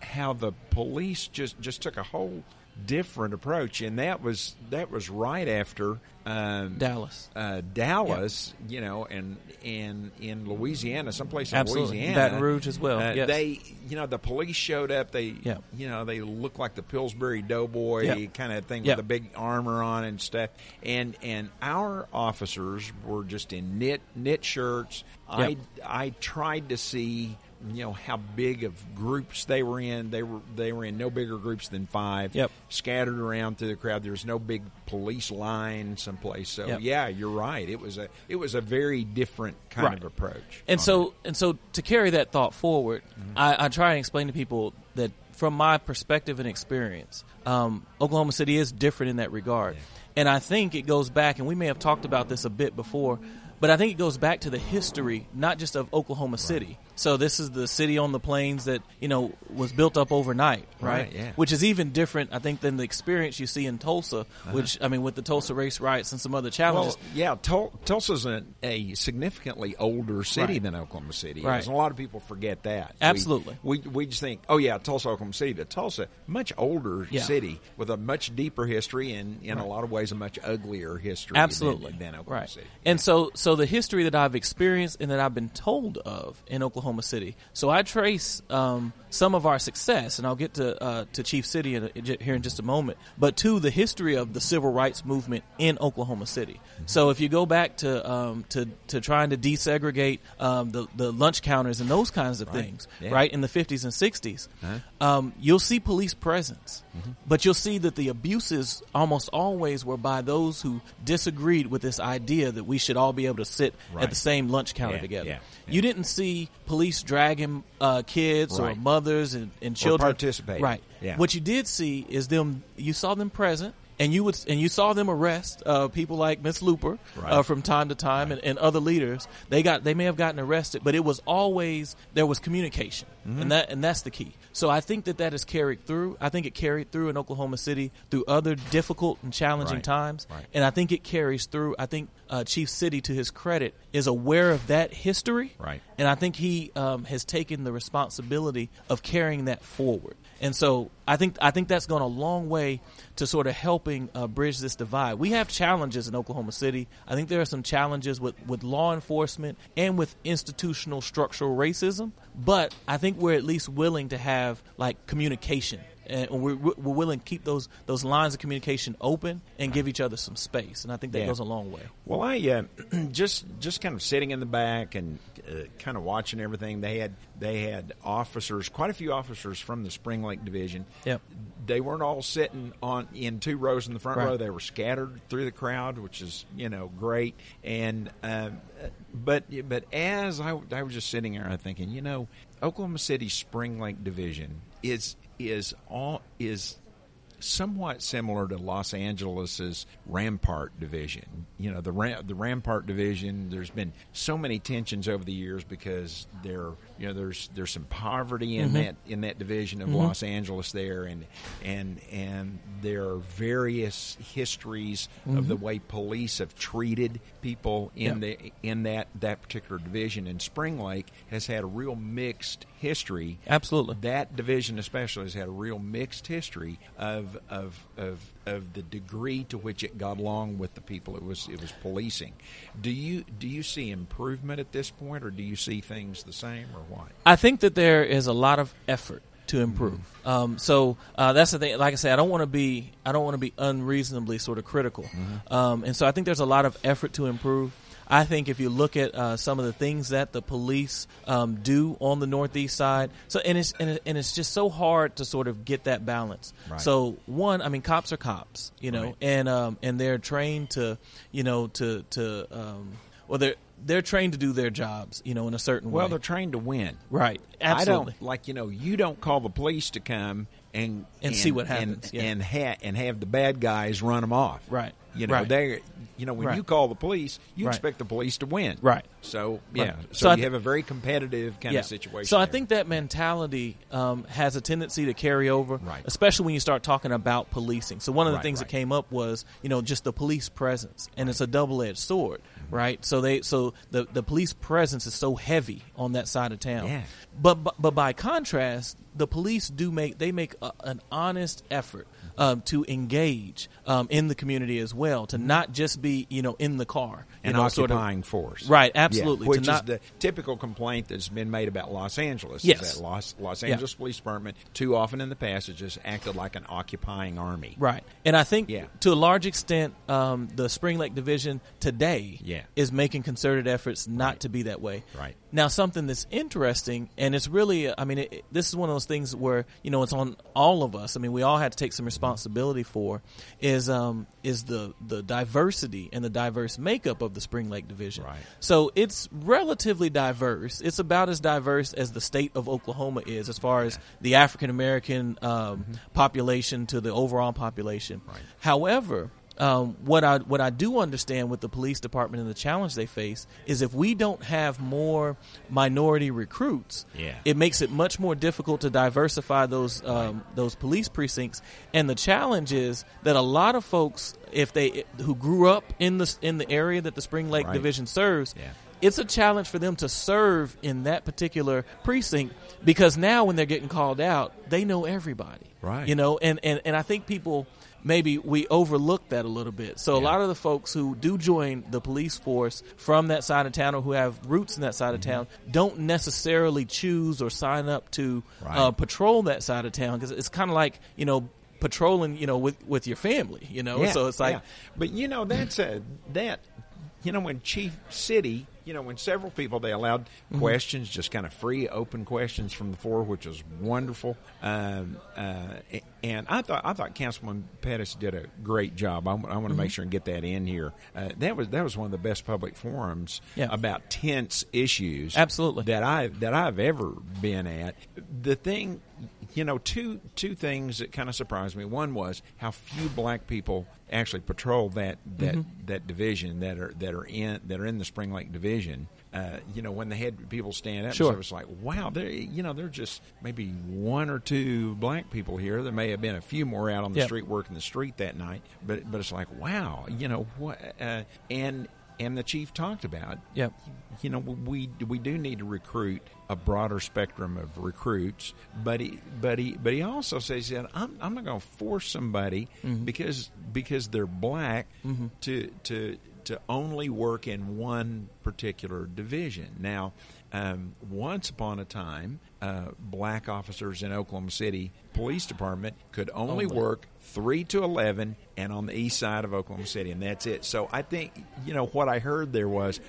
how the police just just took a whole different approach, and that was that was right after um, Dallas. uh, Dallas, you know, and and in Louisiana, someplace in Absolutely. Louisiana, Baton Rouge as well, uh, yes. They, you know, the police showed up. They, Yeah. you know, they look like the Pillsbury Doughboy Yeah. kind of thing with the big armor on and stuff. And and our officers were just in knit knit shirts. I I tried to see. You know how big of groups they were in. They were they were in no bigger groups than five. Yep. Scattered around through the crowd. There was no big police line someplace. So Yep. yeah, you're right. It was a it was a very different kind Right. of approach. And so, and so, to carry that thought forward, Mm-hmm. I, I try and explain to people that from my perspective and experience, um, Oklahoma City is different in that regard. And I think it goes back, and we may have talked about this a bit before, but I think it goes back to the history, not just of Oklahoma City, So this is the city on the plains that you know was built up overnight, right? Right, yeah. Which is even different, I think, than the experience you see in Tulsa. Which I mean, with the Tulsa race riots and some other challenges. Uh-huh. Well, yeah, Tul- Tulsa's a, a significantly older city Right. than Oklahoma City. Right. is. And a lot of people forget that. Absolutely. We, we just think, oh yeah, Tulsa, Oklahoma City, but Tulsa, much older Yeah. city with a much deeper history and in a lot of ways a much uglier history. Absolutely, than, than Oklahoma right. City. And so, so the history that I've experienced and that I've been told of in Oklahoma City. So I trace um, some of our success, and I'll get to uh, to Chief Citty in a, here in just a moment. But to the history of the civil rights movement in Oklahoma City. Mm-hmm. So if you go back to um, to to trying to desegregate um, the the lunch counters and those kinds of things, Yeah. right in the 50s and 60s, Uh-huh. um, you'll see police presence, Mm-hmm. but you'll see that the abuses almost always were by those who disagreed with this idea that we should all be able to sit Right. at the same lunch counter Yeah, together. yeah. You didn't see police dragging uh, kids or mothers and, and children participating. Right. Yeah. What you did see is them. You saw them present. And you would, and you saw them arrest uh, people like Miss Luper Right. uh, from time to time, and, and other leaders. They got, they may have gotten arrested, but it was always there was communication, Mm-hmm. and that, and that's the key. So I think that that is carried through. I think it carried through in Oklahoma City through other difficult and challenging Right. times, Right. and I think it carries through. I think uh, Chief Citty, to his credit, is aware of that history, Right. and I think he um, has taken the responsibility of carrying that forward. And so I think I think that's gone a long way to sort of helping uh, bridge this divide. We have challenges in Oklahoma City. I think there are some challenges with, with law enforcement and with institutional structural racism. But I think we're at least willing to have like communication. And we're, we're willing to keep those those lines of communication open and give each other some space, and I think that Yeah. goes a long way. Well, I uh, just just kind of sitting in the back and uh, kind of watching everything. They had they had officers, quite a few officers from the Spring Lake Division. Yep. They weren't all sitting on in two rows in the front Right. row. They were scattered through the crowd, which is you know great. And um, but but as I, I was just sitting there, I thinking, you know, Oklahoma City Spring Lake Division is is all is somewhat similar to Los Angeles's Rampart division. You know, the Ram, the Rampart division. There's been so many tensions over the years because there, you know, there's there's some poverty in mm-hmm. that in that division of mm-hmm. Los Angeles there, and and and there are various histories of the mm-hmm. way police have treated people in Yep. the in that that particular division. And Spring Lake has had a real mixed history Absolutely. that division especially has had a real mixed history of of of of the degree to which it got along with the people it was it was policing. Do you do you see improvement at this point, or do you see things the same, or what? I think that there is a lot of effort to improve. Um, so uh, that's the thing. Like I say, I don't want to be I don't want to be unreasonably sort of critical. Um, and so I think there's a lot of effort to improve. I think if you look at uh, some of the things that the police um, do on the northeast side, so and it's and, it, and it's just so hard to sort of get that balance. Right. So one, I mean, cops are cops, you know, Right. and um, and they're trained to, you know, to to um, well, they're they're trained to do their jobs, you know, in a certain Well, way. they're trained to win. Right. Absolutely. I don't like you know you don't call the police to come and And see what and- happens, yeah. and ha- and have the bad guys run them off. Right. You know Right. they you know when Right. you call the police, you Right. expect the police to win. Right. So yeah. Right. So, So I you have a very competitive kind of situation. So I there. think that mentality um, has a tendency to carry over, Right. especially when you start talking about policing. So one of the things that came up was, you know, just the police presence, and it's a double-edged sword, right? So they, so the the police presence is so heavy on that side of town. Yeah. But, but but by contrast, the police do make they make a, an honest effort um, to engage um, in the community as well, to not just be you know in the car you an know, sort of- occupying force. Right, Yeah, absolutely. To which is not- the typical complaint that's been made about Los Angeles. Yes. Is that Los, Los Yeah. Angeles Police Department, too often in the past, has just acted like an occupying army. Right. And I think Yeah. to a large extent, um, the Spring Lake Division today Yeah. is making concerted efforts not Right. to be that way. Right. Now, something that's interesting, and it's really, I mean, it, this is one of those things where, you know, it's on all of us. I mean, we all had to take some responsibility for, is, um, is the, the diversity and the diverse makeup of the Spring Lake Division. Right. So it's relatively diverse. It's about as diverse as the state of Oklahoma is, as far as the African American um, population to the overall population. Right. However, um, what I what I do understand with the police department and the challenge they face is if we don't have more minority recruits, Yeah. it makes it much more difficult to diversify those um, those police precincts. And the challenge is that a lot of folks, if they who grew up in the in the area that the Spring Lake Right. Division serves, Yeah. it's a challenge for them to serve in that particular precinct because now when they're getting called out, they know everybody. Right. You know, and, and, and I think people maybe we overlook that a little bit. So a lot of the folks who do join the police force from that side of town or who have roots in that side of Mm-hmm. town don't necessarily choose or sign up to Right. uh, patrol that side of town because it's kind of like, you know, patrolling, you know, with with your family, you know. Yeah, so it's like yeah. but you know that's a that you know when Chief Citty, you know when several people they allowed Mm-hmm. questions, just kind of free, open questions from the floor, which was wonderful. Um, uh, and I thought I thought Councilman Pettis did a great job. I, want to Mm-hmm. make sure and get that in here. Uh, that was that was one of the best public forums Yeah. about tense issues. Absolutely. that I that I've ever been at. The thing, you know, two two things that kind of surprised me. One was how few black people actually patrol that that Mm-hmm. that division that are that are in that are in the Spring Lake division. Uh, you know, when they had people stand up, Sure. so it was like, wow, there. You know, there's just maybe one or two black people here. There may have been a few more out on the Yep. street working the street that night, but but it's like, wow, you know what? Uh, and and the chief talked about Yep. you know we we do need to recruit a broader spectrum of recruits but he but he but he also says that I'm, I'm not going to force somebody Mm-hmm. because because they're black to to to only work in one particular division now um, once upon a time uh, black officers in Oklahoma City Police Department could only, Only. work 3 to 11 and on the east side of Oklahoma City and that's it so I think you know what I heard there was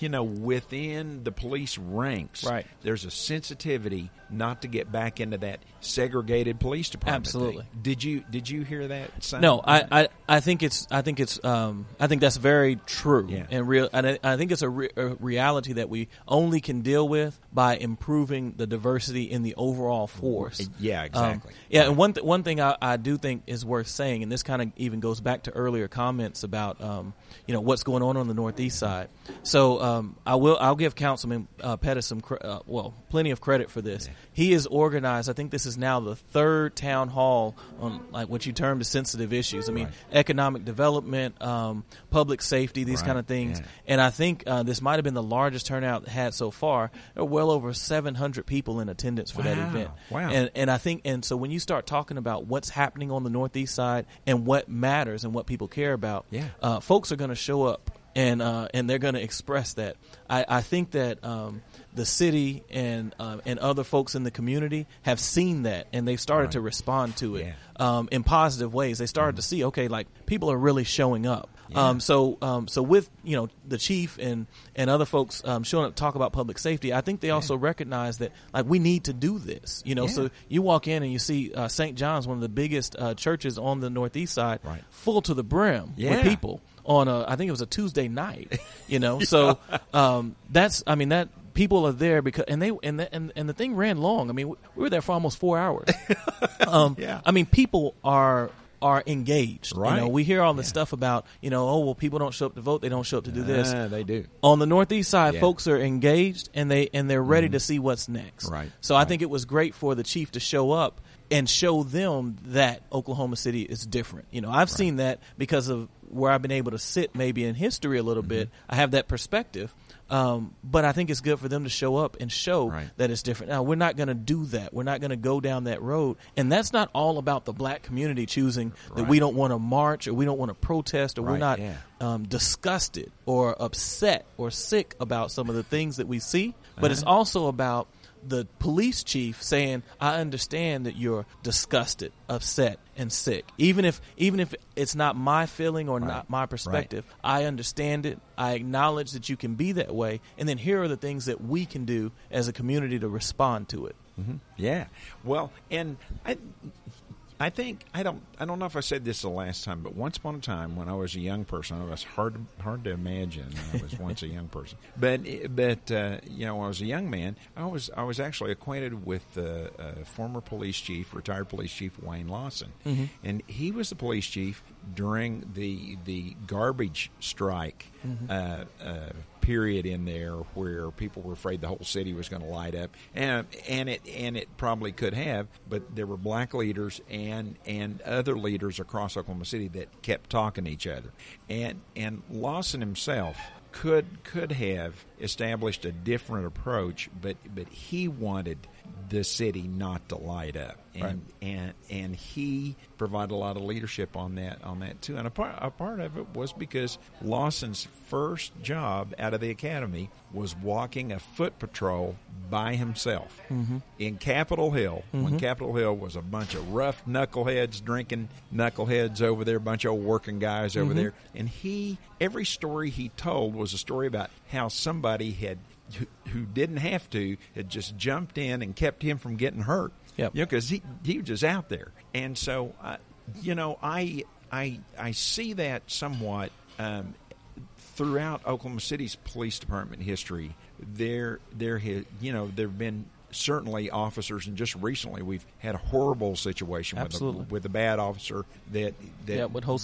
you know within the police ranks Right. there's a sensitivity not to get back into that segregated police department Absolutely. thing. did you did you hear that Simon? No, I, I, I think it's I think it's um, I think that's very true Yeah. and real, and I, I think it's a, re- a reality that we only can deal with by improving the diversity in the overall force. Yeah, Um, exactly. yeah, and one th- one thing I, I do think is worth saying, and this kind of even goes back to earlier comments about um, you know what's going on on the northeast side. So um, I will I'll give Councilman uh, Pettis some cre- uh, well plenty of credit for this. He is organized. I think this is now the third town hall on like what you term the sensitive issues. I mean Right. economic development, um, public safety, these Right, kind of things. yeah. And I think uh, this might have been the largest turnout had so far. There were well over 700 people in attendance for that event. wow. And and I think and so when you start talking about what's happening on the northeast side and what matters and what people care about, Yeah. uh, folks are going to show up and uh, and they're going to express that. I, I think that um, the city and uh, and other folks in the community have seen that and they've started Right. to respond to it Yeah. um, in positive ways. They started to see okay, like people are really showing up. Yeah. Um, so um, so with you know the chief and and other folks um, showing up to talk about public safety, I think they also recognize that like we need to do this. You know, Yeah. so you walk in and you see uh, St. John's, one of the biggest uh, churches on the northeast side, Right. full to the brim Yeah. with people on a I think it was a Tuesday night. You know, so um, that's I mean that people are there because and they and the, and and the thing ran long. I mean, we we were there for almost four hours. um, Yeah. I mean, people are are engaged. You know, Right. we hear all this stuff about you know, oh well, people don't show up to vote, they don't show up to do this. Ah, they do On the northeast side, Yeah. folks are engaged and they and they're ready to see what's next. Right. So I think it was great for the chief to show up and show them that Oklahoma City is different. You know, I've seen that because of where I've been able to sit maybe in history a little Mm-hmm. bit. I have that perspective. Um, but I think it's good for them to show up and show Right. that it's different. Now, we're not going to do that. We're not going to go down that road. And that's not all about the black community choosing that Right. we don't want to march or we don't want to protest or we're not yeah. um, disgusted or upset or sick about some of the things that we see. But Uh-huh. it's also about the police chief saying, "I understand that you're disgusted, upset, and sick. Even if even if it's not my feeling or Right. not my perspective, I understand it. I acknowledge that you can be that way. And then here are the things that we can do as a community to respond to it." Mm-hmm. Yeah. Well, and I, I think I don't I don't know if I said this the last time, but once upon a time when I was a young person, it was hard hard to imagine I was once a young person. But but uh, you know, when I was a young man, I was I was actually acquainted with the uh, former police chief, retired police chief Wayne Lawson, and he was the police chief during the the garbage strike uh, uh, period in there where people were afraid the whole city was going to light up, and and it and it probably could have, but there were black leaders and and other leaders across Oklahoma City that kept talking to each other, and and Lawson himself could could have established a different approach, but but he wanted the city not to light up, and Right. and and he provided a lot of leadership on that on that too. And a part a part of it was because Lawson's first job out of the academy was walking a foot patrol by himself mm-hmm. in Capitol Hill. When mm-hmm. Capitol Hill was a bunch of rough knuckleheads drinking knuckleheads over there, a bunch of old working guys over mm-hmm. there, and he every story he told was a story about how somebody had who, didn't have to had just jumped in and kept him from getting hurt. Yep. You know, because he he was just out there, and so uh, you know, I I I see that somewhat um, throughout Oklahoma City's police department history. There there ha you know there have been certainly officers, and just recently we've had a horrible situation with a, Absolutely. with a bad officer that that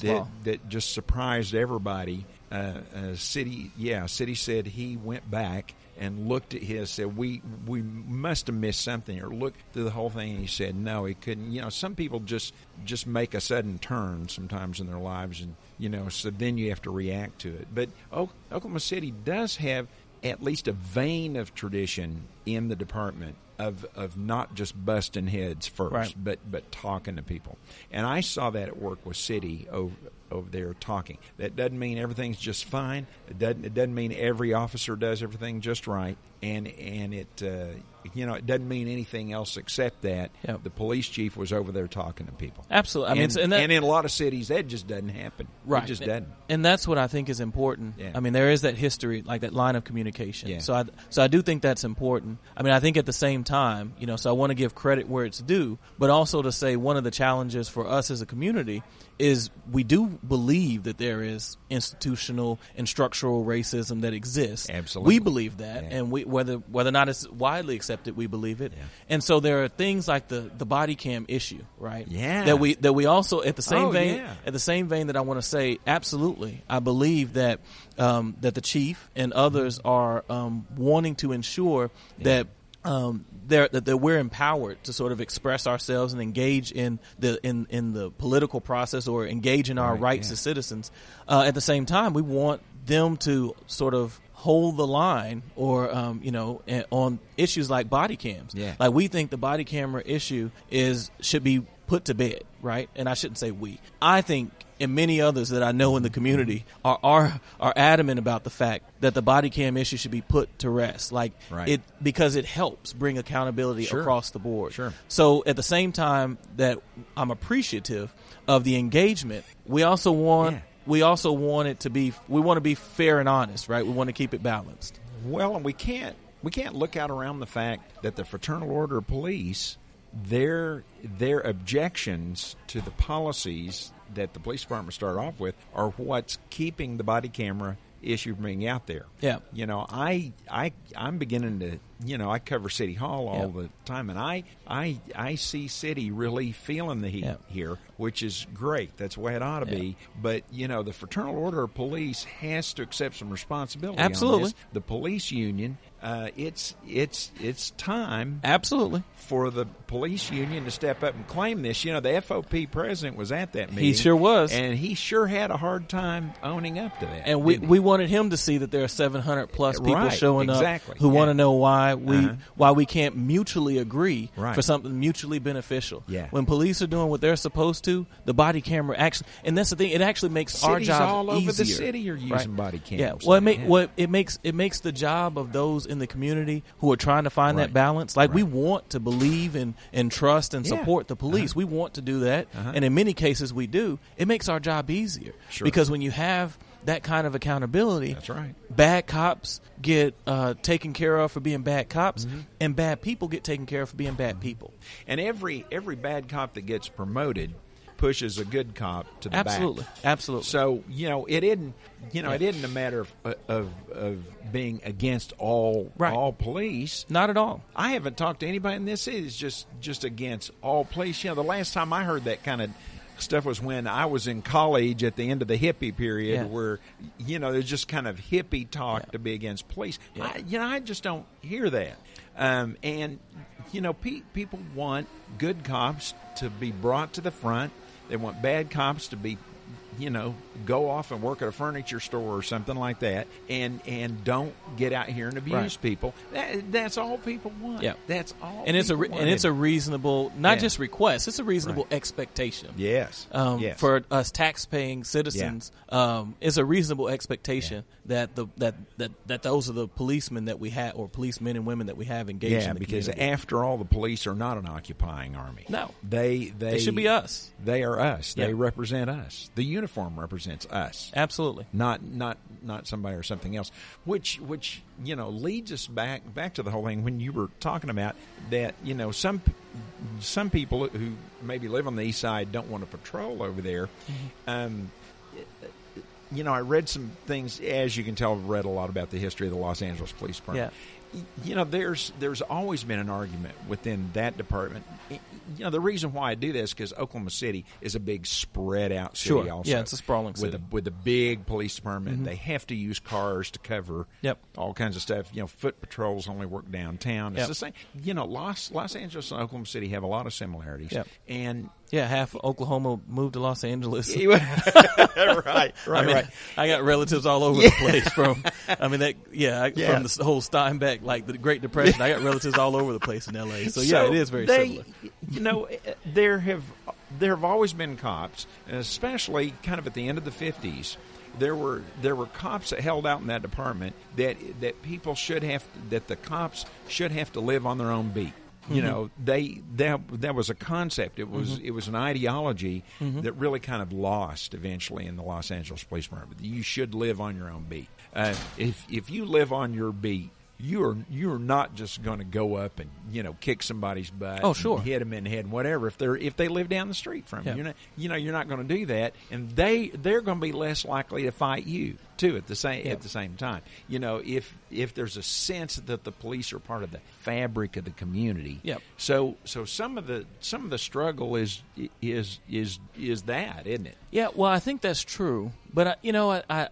Yeah, that, that just surprised everybody. Uh, uh, Citty, yeah, Citty said he went back and looked at his said we we must have missed something or looked through the whole thing and he said no he couldn't. You know some people just just make a sudden turn sometimes in their lives and you know so then you have to react to it. But Oklahoma City does have at least a vein of tradition in the department of of not just busting heads first Right. but but talking to people. And I saw that at work with Citty over over there talking. That doesn't mean everything's just fine. It doesn't. It doesn't mean every officer does everything just right. And and it uh, you know it doesn't mean anything else except that Yep. the police chief was over there talking to people. Absolutely. I mean, and, and that- and in a lot of cities that just doesn't happen. Right. It just doesn't. And that's what I think is important. Yeah. I mean, there is that history, like that line of communication. Yeah. So I, so I do think that's important. I mean, I think at the same time, you know, so I want to give credit where it's due, but also to say one of the challenges for us as a community is we do believe that there is institutional and structural racism that exists. Absolutely. We believe that, Yeah. and we, whether whether or not it's widely accepted, we believe it. Yeah. And so there are things like the the body cam issue, right? Yeah. That we that we also at the same Oh, vein yeah. at the same vein that I want to say, absolutely, I believe that um, that the chief and others are um, wanting to ensure that. Um, that, that we're empowered to sort of express ourselves and engage in the in, in the political process or engage in our Right, rights yeah. as citizens. Uh, at the same time, we want them to sort of hold the line or um, you know eh, on issues like body cams. Yeah. Like we think the body camera issue is should be put to bed, right? And I shouldn't say we. I think and many others that I know in the community are are are adamant about the fact that the body cam issue should be put to rest. Like Right. it because it helps bring accountability Sure. across the board. Sure. So at the same time that I'm appreciative of the engagement, we also want Yeah. we also want it to be we want to be fair and honest, right? We want to keep it balanced. Well, and we can't we can't look out around the fact that the Fraternal Order of Police their their objections to the policies that the police department started off with are what's keeping the body camera issue from being out there. Yeah. You know, I I I'm beginning to you know I cover City Hall all Yeah. the time, and I I I see Citty really feeling the heat Yeah. here, which is great. That's the way it ought to be. But you know, the Fraternal Order of Police has to accept some responsibility. on Absolutely. the police union. Uh, it's it's it's time Absolutely. for the police union to step up and claim this. You know, the FOP president was at that meeting. He sure was. and he sure had a hard time owning up to that. And we, we wanted him to see that there are 700 plus people Right, showing exactly, up who want to know why we Uh-huh. why we can't mutually agree Right. for something mutually beneficial. Yeah. When police are doing what they're supposed to, the body camera actually, and that's the thing, it actually makes our job all over the city are using body cams Yeah. Well, it make yeah. well it makes it makes the job of those in the community who are trying to find Right. that balance. Like we want to believe and and trust and Yeah. support the police. We want to do that, Uh-huh. and in many cases we do. It makes our job easier Sure. because when you have that kind of accountability, That's right. bad cops get uh, taken care of for being bad cops, Mm-hmm. and bad people get taken care of for being bad people. And every every bad cop that gets promoted pushes a good cop to the Absolutely, back. absolutely. Absolutely. So you know, it isn't you know Yeah. it isn't a matter of of, of being against all Right. all police. Not at all. I haven't talked to anybody in this city. It's just just against all police. You know, the last time I heard that kind of stuff was when I was in college at the end of the hippie period, Yeah. where you know there's just kind of hippie talk Yeah. to be against police. Yeah. I, you know, I just don't hear that. Um, and you know, pe- people want good cops to be brought to the front. They want bad cops to be, you know, go off and work at a furniture store or something like that, and and don't get out here and abuse Right. people. That, that's all people want. Yeah. that's all. and it's a re- and it's a reasonable not Yeah. just request it's a reasonable Right. expectation yes, um, yes. for us tax-paying citizens, um, it's a reasonable expectation that the that, that that those are the policemen that we have, or policemen and women that we have engaged. Yeah, in the because community. after all, the police are not an occupying army. No. they they, they should be us. They are us. They represent us. The uniform represents us. Absolutely. Not not not somebody or something else. Which which you know leads us back back to the whole thing when you were talking about that. You know some some people who maybe live on the east side don't want to patrol over there. Mm-hmm. Um, you know, I read some things. As you can tell, I've read a lot about the history of the Los Angeles Police Department. Y- You know, there's there's always been an argument within that department. You know, the reason why I do this because Oklahoma City is a big spread out city. Sure. Also, Yeah, it's a sprawling with city. a with a big police department. Mm-hmm. They have to use cars to cover Yep. all kinds of stuff. You know, foot patrols only work downtown. It's Yep. the same. You know, Los Los Angeles and Oklahoma City have a lot of similarities. Yep. And Yeah, half Oklahoma moved to Los Angeles. right, right, I mean, right. I got relatives all over the place. From, I mean, that yeah, Yeah. from the whole Steinbeck, like the Great Depression. I got relatives all over the place in L.A. So yeah, it is very they, similar. You know, there have there have always been cops, especially kind of at the end of the fifties. There were there were cops that held out in that department that that people should have that the cops should have to live on their own beat. You Mm-hmm. know, they that that was a concept. It was it was an ideology Mm-hmm. that really kind of lost eventually in the Los Angeles Police Department. You should live on your own beat. Uh, if if you live on your beat, you are you are not just going to go up and you know kick somebody's butt. Oh, and sure. hit them in the head and whatever. If they're if they live down the street from Yeah. you, you're not you know you're not going to do that, and they they're going to be less likely to fight you too at the same Yeah. at the same time. You know if if there's a sense that the police are part of the fabric of the community. Yep. So so some of the some of the struggle is is is is that isn't it? Yeah, well, I think that's true, but I, you know, I, I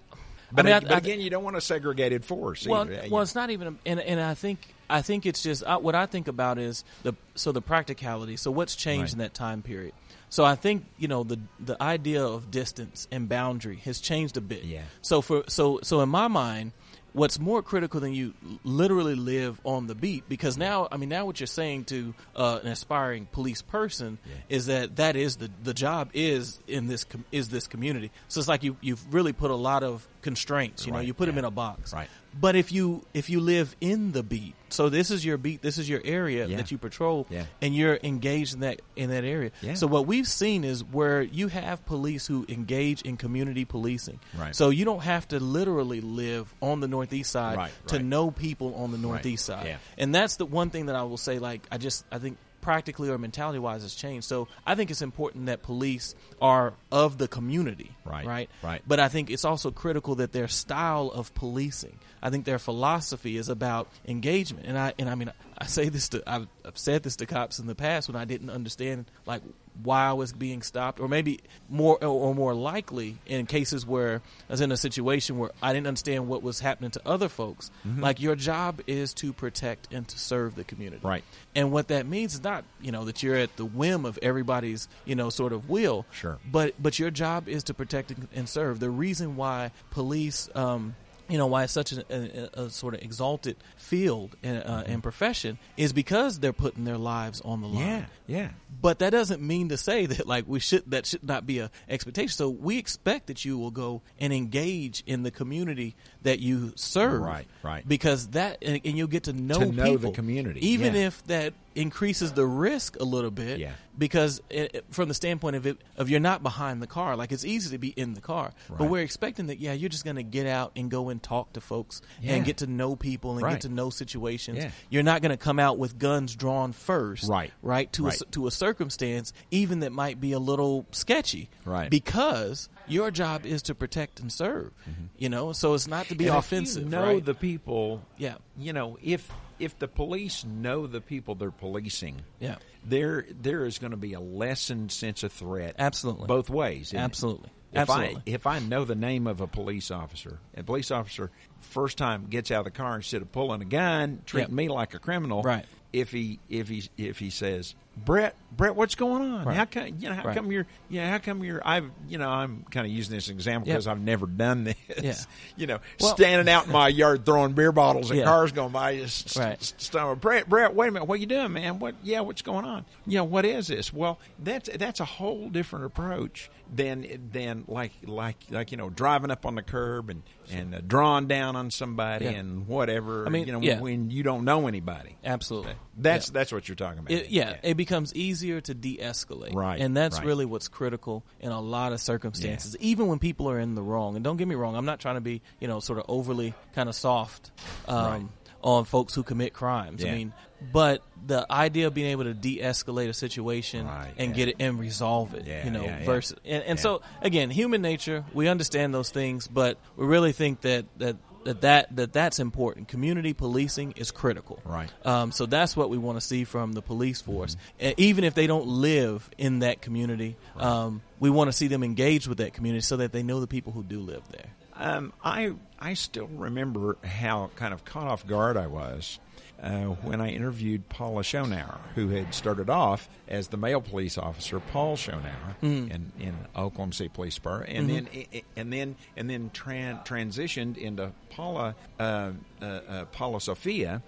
But, I mean, I- but again, you don't want a segregated force. well, either, well, it's not even, a, and and I think I think it's just uh, what I think about is the so the practicality. So what's changed Right. in that time period? So I think you know the the idea of distance and boundary has changed a bit. Yeah. So for so so in my mind, what's more critical than you literally live on the beat because now I mean now what you're saying to uh, an aspiring police person is that that is the the job is in this com- is this community. So it's like you you've really put a lot of constraints. You know, you put them in a box. Right. But if you if you live in the beat, so this is your beat, this is your area Yeah. that you patrol, Yeah. and you're engaged in that in that area. Yeah. So what we've seen is where you have police who engage in community policing. Right. So you don't have to literally live on the northeast side Right, to right. know people on the northeast side. And that's the one thing that I will say. Like I just I think practically or mentality wise has changed. So I think it's important that police are of the community. Right, Right. right. But I think it's also critical that their style of policing, I think their philosophy is about engagement. And I and I mean I say this to I've, I've said this to cops in the past when I didn't understand like why I was being stopped, or maybe more or, or more likely in cases where I was in a situation where I didn't understand what was happening to other folks. Mm-hmm. Like your job is to protect and to serve the community. Right. And what that means is not, you know, that you're at the whim of everybody's, you know, sort of will. Sure. But but your job is to protect and, and serve. The reason why police, um, you know, why it's such a, a, a sort of exalted field and, uh, and profession is because they're putting their lives on the line. yeah, yeah. But that doesn't mean to say that like we should that should not be a expectation. So we expect that you will go and engage in the community that you serve. Right, right. Because that and, and you'll get to know To know the community, even yeah. if that increases the risk a little bit. Yeah. Because it, from the standpoint of it, of you're not behind the car, like it's easy to be in the car, but we're expecting that. Yeah, you're just going to get out and go and talk to folks Yeah. and get to know people and Right. get to know situations. Yeah. You're not going to come out with guns drawn first, Right. Right to Right. A, to a circumstance even that might be a little sketchy, Right. Because your job is to protect and serve, mm-hmm. you know. So it's not to be. And if offensive. you know right? the people. Yeah. You know if if the police know the people they're policing, Yeah. there there is going to be a lessened sense of threat. Absolutely. both ways. Absolutely. If Absolutely. I if I know the name of a police officer, a police officer first time gets out of the car instead of pulling a gun, treating Yep. me like a criminal, Right. If he if he if he says, Brett, Brett, what's going on? Right. How come you know? How Right. come you're you know? How come you're? I've you know I'm kind of using this example Yep. because I've never done this. Yeah. You know, Well- standing out in my yard throwing beer bottles and Yeah. cars going by, just Right. st- Brett, Brett, wait a minute, what you doing, man? What? Yeah, what's going on? You know, what is this? Well, that's that's a whole different approach than than like like like you know driving up on the curb and and uh, drawing down on somebody Yeah. and whatever. I mean, you know, yeah. when you don't know anybody. Absolutely. That's Yeah. that's what you're talking about. It, yeah, it becomes easier to de-escalate, Right, And that's right. really what's critical in a lot of circumstances, even when people are in the wrong. And don't get me wrong, I'm not trying to be, you know, sort of overly kind of soft um, Right. on folks who commit crimes. Yeah. I mean, but the idea of being able to de-escalate a situation Right, and yeah. get it and resolve it, Yeah, you know, yeah, yeah. versus and, and Yeah. so again, human nature, we understand those things, but we really think that that. That, that that that's important. Community policing is critical. Right. Um, so that's what we want to see from the police force. Mm-hmm. Uh, even if they don't live in that community, um, we want to see them engaged with that community so that they know the people who do live there. Um, I I still remember how kind of caught off guard I was uh, when I interviewed Paula Schonauer, who had started off as the male police officer, Paul Schonauer, in, in Oklahoma City Police Department, and then and then and then tran- transitioned into Paula uh, uh, uh, Paula Sophia,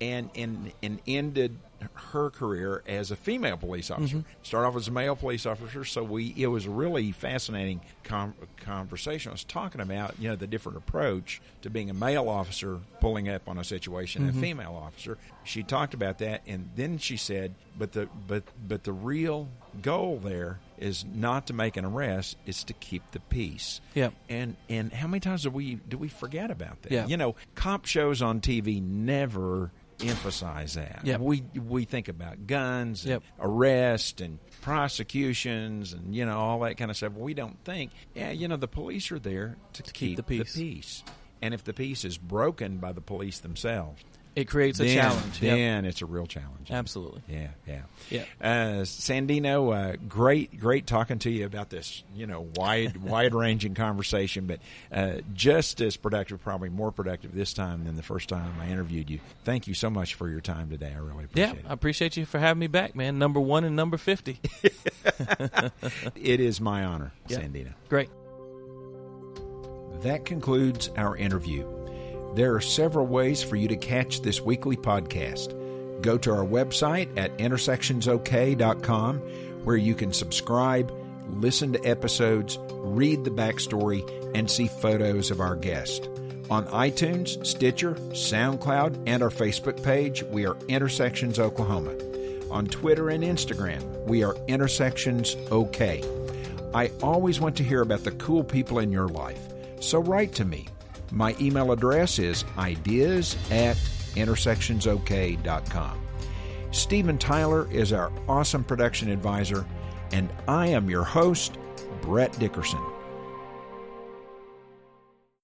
and and and ended her career as a female police officer. Mm-hmm. Start off as a male police officer, so we it was a really fascinating com- conversation. I was talking about you know the different approach to being a male officer pulling up on a situation, and a mm-hmm. female officer. She talked about that, and then she said, "But the but but the real goal there is not to make an arrest; it's to keep the peace." Yeah. And and how many times do we do we forget about that? Yeah. You know, cop shows on TV never emphasize that. Yep. We we think about guns and Yep. arrest and prosecutions and you know all that kind of stuff. We don't think, yeah, you know, the police are there to, keep, the peace. And if the peace is broken by the police themselves, It creates a then, challenge. Yep. then it's a real challenge. Absolutely. Yeah, yeah, Yeah. Uh, Sandino, uh, great, great talking to you about this. You know, wide, wide ranging conversation, but uh, just as productive, probably more productive this time than the first time I interviewed you. Thank you so much for your time today. I really appreciate Yeah, appreciate I appreciate you for having me back, man. Number one and number 50. it. It is my honor, Yeah. Sandino. Great. That concludes our interview. There are several ways for you to catch this weekly podcast. Go to our website at intersectionsok.com where you can subscribe, listen to episodes, read the backstory, and see photos of our guest. On iTunes, Stitcher, SoundCloud, and our Facebook page, we are Intersections Oklahoma. On Twitter and Instagram, we are Intersections OK. I always want to hear about the cool people in your life, so write to me. My email address is ideas at intersectionsok.com. Stephen Tyler is our awesome production advisor, and I am your host, Brett Dickerson.